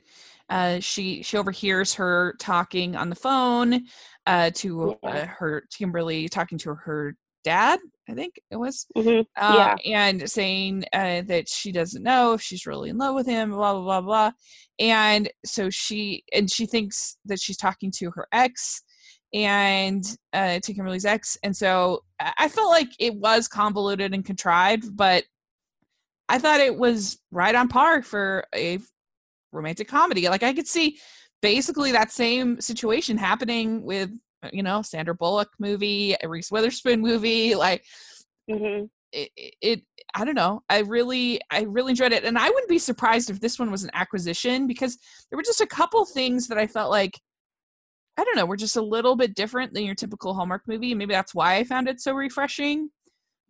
uh, she she overhears her talking on the phone uh, to uh, her Kimberly talking to her dad i think it was mm-hmm. uh, yeah. and saying uh, that she doesn't know if she's really in love with him blah blah blah blah and so she and she thinks that she's talking to her ex and uh, to kimberly's ex and so i felt like it was convoluted and contrived but i thought it was right on par for a romantic comedy like i could see basically that same situation happening with you know, Sandra Bullock movie, a Reese Witherspoon movie, like mm-hmm. it, it, I don't know. I really, I really enjoyed it, and I wouldn't be surprised if this one was an acquisition because there were just a couple things that I felt like, I don't know, were just a little bit different than your typical Hallmark movie. Maybe that's why I found it so refreshing.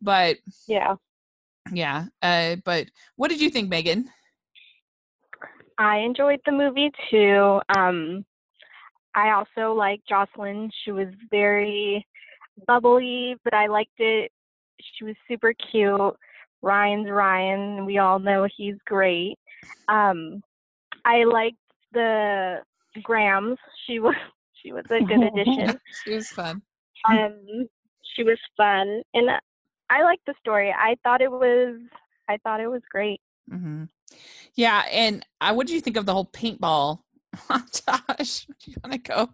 But yeah, yeah. Uh, but what did you think, Megan? I enjoyed the movie too. Um, I also like Jocelyn. She was very bubbly, but I liked it. She was super cute. Ryan's Ryan. We all know he's great. Um, I liked the Grams. She was she was a good addition. she was fun. Um, she was fun, and I liked the story. I thought it was I thought it was great. Mm-hmm. Yeah, and uh, what did you think of the whole paintball montage. you want to go?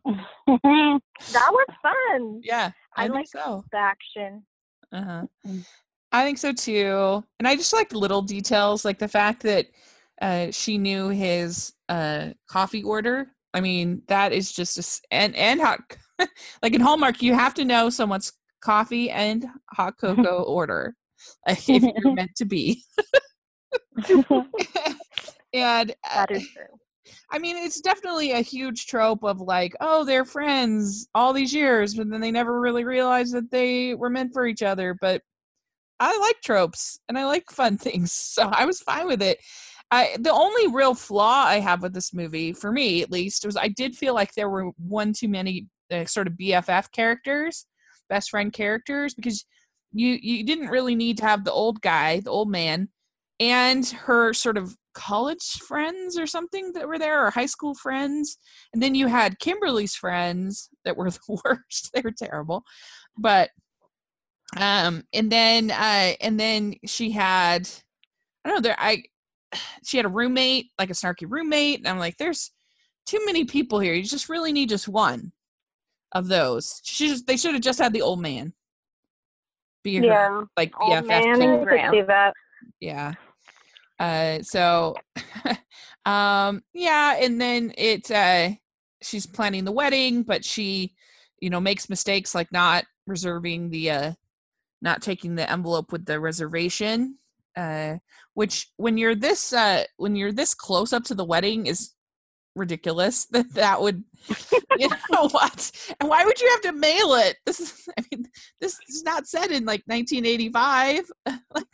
that was fun. Yeah, I, I like so. The action. Uh huh. I think so too. And I just like little details, like the fact that uh, she knew his uh, coffee order. I mean, that is just a, and and hot. like in Hallmark, you have to know someone's coffee and hot cocoa order, like if you're meant to be. and that is true I mean, it's definitely a huge trope of like, oh, they're friends all these years, but then they never really realized that they were meant for each other. But I like tropes and I like fun things, so I was fine with it. I, the only real flaw I have with this movie, for me at least, was I did feel like there were one too many uh, sort of BFF characters, best friend characters, because you you didn't really need to have the old guy, the old man, and her sort of college friends or something that were there or high school friends. And then you had kimberly's friends that were the worst. They were terrible. But um and then uh and then she had i don't know there i she had a roommate like a snarky roommate. And i'm like there's too many people here. You just really need just one of those. She just they should have just had the old man be yeah. her, like old man, yeah uh, so, um, yeah, and then it uh, she's planning the wedding, but she, you know, makes mistakes like not reserving the, uh, not taking the envelope with the reservation. Uh, which when you're this uh, when you're this close up to the wedding is ridiculous that that would you know what? And why would you have to mail it? This is i mean this is not said in like 1985 like,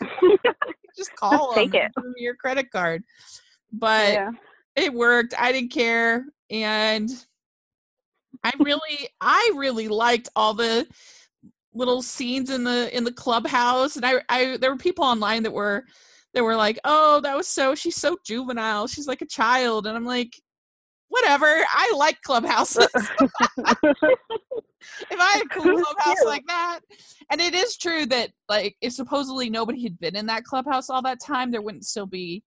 just call them take it your credit card. But yeah. it worked. I didn't care. And i really i really liked all the little scenes in the in the clubhouse. And i i there were people online that were that were like oh that was so she's so juvenile. She's like a child. And i'm like whatever. I like clubhouses. if I had a cool clubhouse like that, and it is true that like if supposedly nobody had been in that clubhouse all that time, there wouldn't still be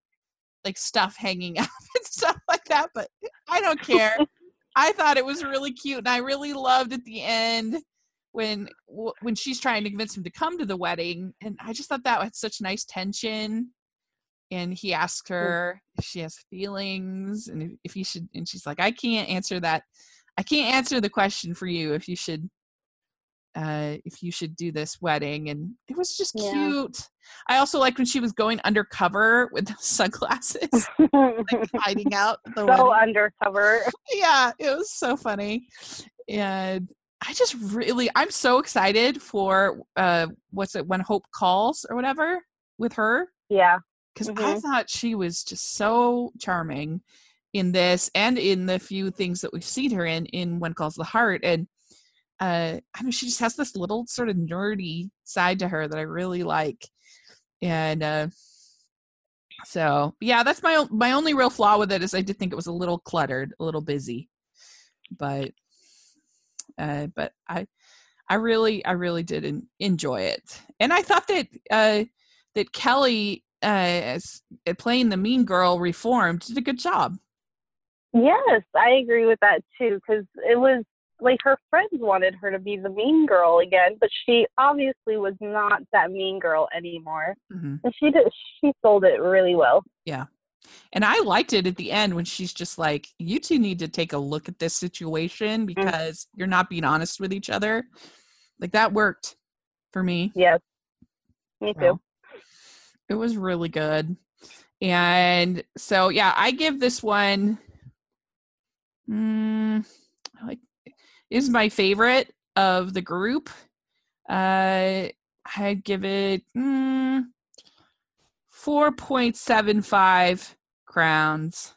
like stuff hanging up and stuff like that. But I don't care. I thought it was really cute, and I really loved at the end when when she's trying to convince him to come to the wedding, and I just thought that had such nice tension and he asked her if she has feelings and if he should and she's like i can't answer that. I can't answer the question for you if you should uh if you should do this wedding. And it was just yeah. cute. I also like when she was going undercover with sunglasses like hiding out the so wedding. undercover. Yeah it was so funny. And i just really i'm so excited for uh what's it when hope calls or whatever with her. Yeah because mm-hmm. I thought she was just so charming in this and in the few things that we've seen her in in When Calls the Heart. And uh, I mean, she just has this little sort of nerdy side to her that I really like. And uh, so, yeah, that's my my only real flaw with it is I did think it was a little cluttered, a little busy, but uh, but I I really I really did enjoy it, and I thought that uh, that Kelly uh, uh, playing the mean girl reformed did a good job. Yes, I agree with that too because it was like her friends wanted her to be the mean girl again, but she obviously was not that mean girl anymore, mm-hmm. and she did she sold it really well. Yeah. And I liked it at the end when she's just like, you two need to take a look at this situation mm. because mm-hmm. you're not being honest with each other. Like that worked for me. Yes. Me too. It was really good. And so yeah, I give this one mm, like is my favorite of the group. Uh I'd give it mm, 4.75 crowns.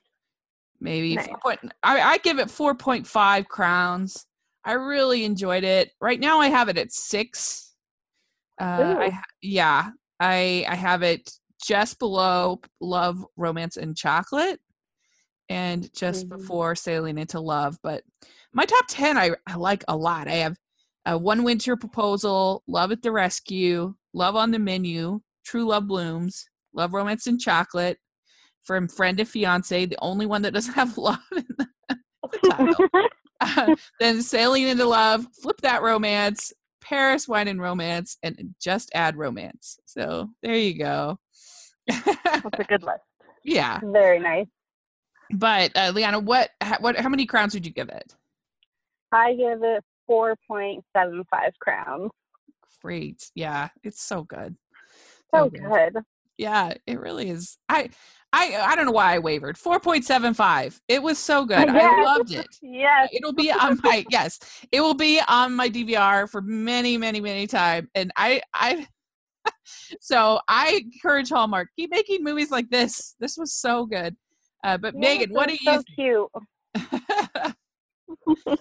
Maybe nice. 4. Point, I, I give it 4.5 crowns. I really enjoyed it. Right now I have it at 6. Uh, I, yeah, I I have it just below Love, Romance, and Chocolate, and just mm-hmm. before Sailing into Love. But my top ten I, I like a lot. I have uh, One Winter Proposal, Love at the Rescue, Love on the Menu, True Love Blooms, Love, Romance, and Chocolate. From Friend to Fiance, the only one that doesn't have love in the, the title. uh, then Sailing into Love, Flip That Romance, Paris Wine and Romance, and just add romance. So there you go. That's a good list. Yeah. Very nice. But uh, Leanna, what what how many crowns would you give it? I give it four point seven five crowns. Great. Yeah, it's so good. So, so good. good. Yeah, it really is. I I I don't know why I wavered. 4.75. It was so good. Yes. I loved it. yes. It'll be on my yes. It will be on my DVR for many, many, many time. And I I so I encourage Hallmark, keep making movies like this. This was so good. Uh, but yeah, Megan, what do you so cute.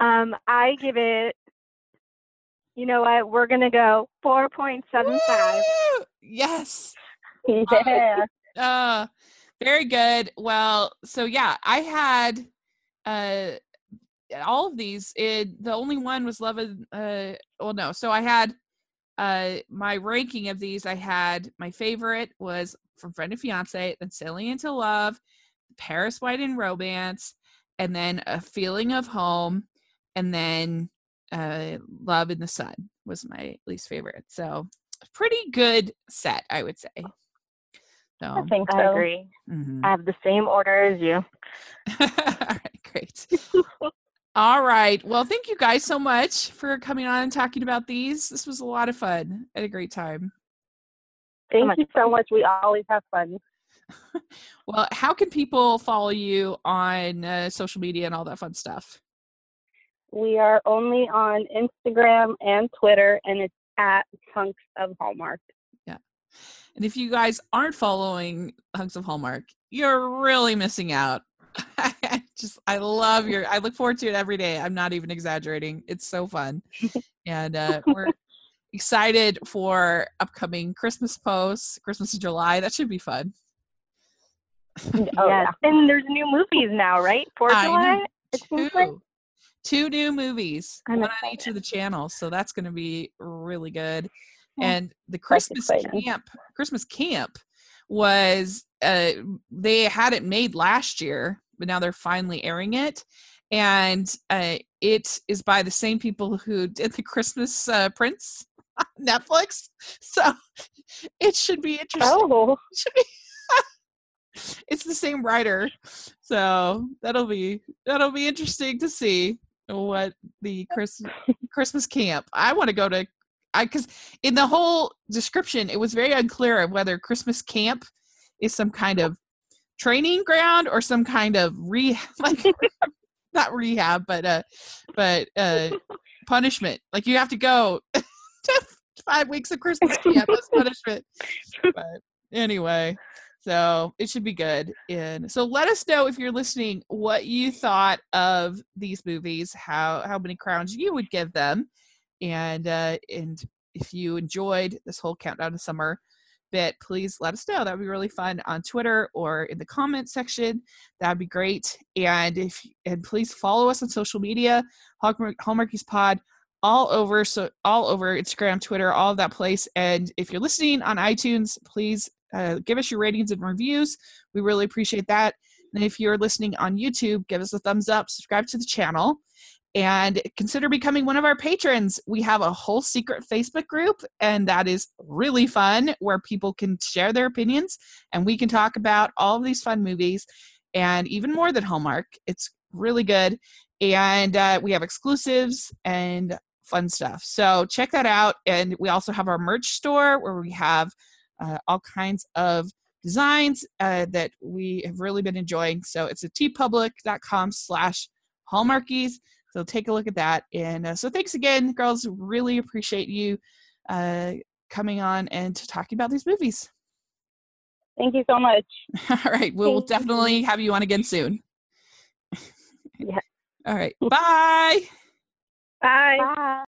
um, I give it you know what? We're gonna go four point seven five. Yes. Yeah. Uh, uh, very good. Well, so yeah, I had uh all of these. It, the only one was Love. Uh, well, no. So I had uh my ranking of these. I had my favorite was from Friend and Fiance, then Sailing into Love, Paris Wine and Romance, and then A Feeling of Home, and then uh, Love in the Sun was my least favorite. So pretty good set, I would say. So, I think so. I agree. Mm-hmm. I have the same order as you. All right, great. All right. Well, thank you guys so much for coming on and talking about these. This was a lot of fun. I had a great time. Thank you so much. We always have fun. well, how can people follow you on uh, social media and all that fun stuff? We are only on Instagram and Twitter, and it's at Hunks of Hallmark. Yeah. And if you guys aren't following Hunks of Hallmark, you're really missing out. I just I love your I look forward to it every day. I'm not even exaggerating. It's so fun. and uh we're excited for upcoming Christmas posts, Christmas in July. That should be fun. oh, yeah. And there's new movies now, right? For July? It seems like two new movies, one on each of the channels. So that's going to be really good. And the Christmas camp, Christmas camp was uh they had it made last year, but now they're finally airing it. And uh, it is by the same people who did the Christmas uh, Prince Netflix. So it should be interesting. Oh. It should be it's the same writer so that'll be that'll be interesting to see what the Chris, Christmas camp. I want to go to I because in the whole description it was very unclear of whether Christmas camp is some kind of training ground or some kind of rehab like not rehab but uh but uh punishment. Like you have to go to five weeks of christmas camp as punishment. But anyway so it should be good. And so let us know if you're listening what you thought of these movies, how how many crowns you would give them, and uh, and if you enjoyed this whole countdown to summer bit, please let us know. That would be really fun on Twitter or in the comment section. That'd be great. And if and please follow us on social media, Hallmark, Hallmarkies Pod all over so all over Instagram, Twitter, all of that place. And if you're listening on iTunes, please uh, give us your ratings and reviews. We really appreciate that. And if you're listening on YouTube, give us a thumbs up, subscribe to the channel, and consider becoming one of our patrons. We have a whole secret Facebook group, and that is really fun where people can share their opinions and we can talk about all of these fun movies and even more than Hallmark. It's really good. And uh, we have exclusives and fun stuff. So check that out. And we also have our merch store where we have uh, all kinds of designs uh, that we have really been enjoying. So it's a teepublic.com slash hallmarkies. So take a look at that. And uh, so thanks again, girls. Really appreciate you uh, coming on and talking about these movies. Thank you so much. All right. We'll, we'll definitely have you on again soon. Yeah. All right. Bye. Bye. Bye.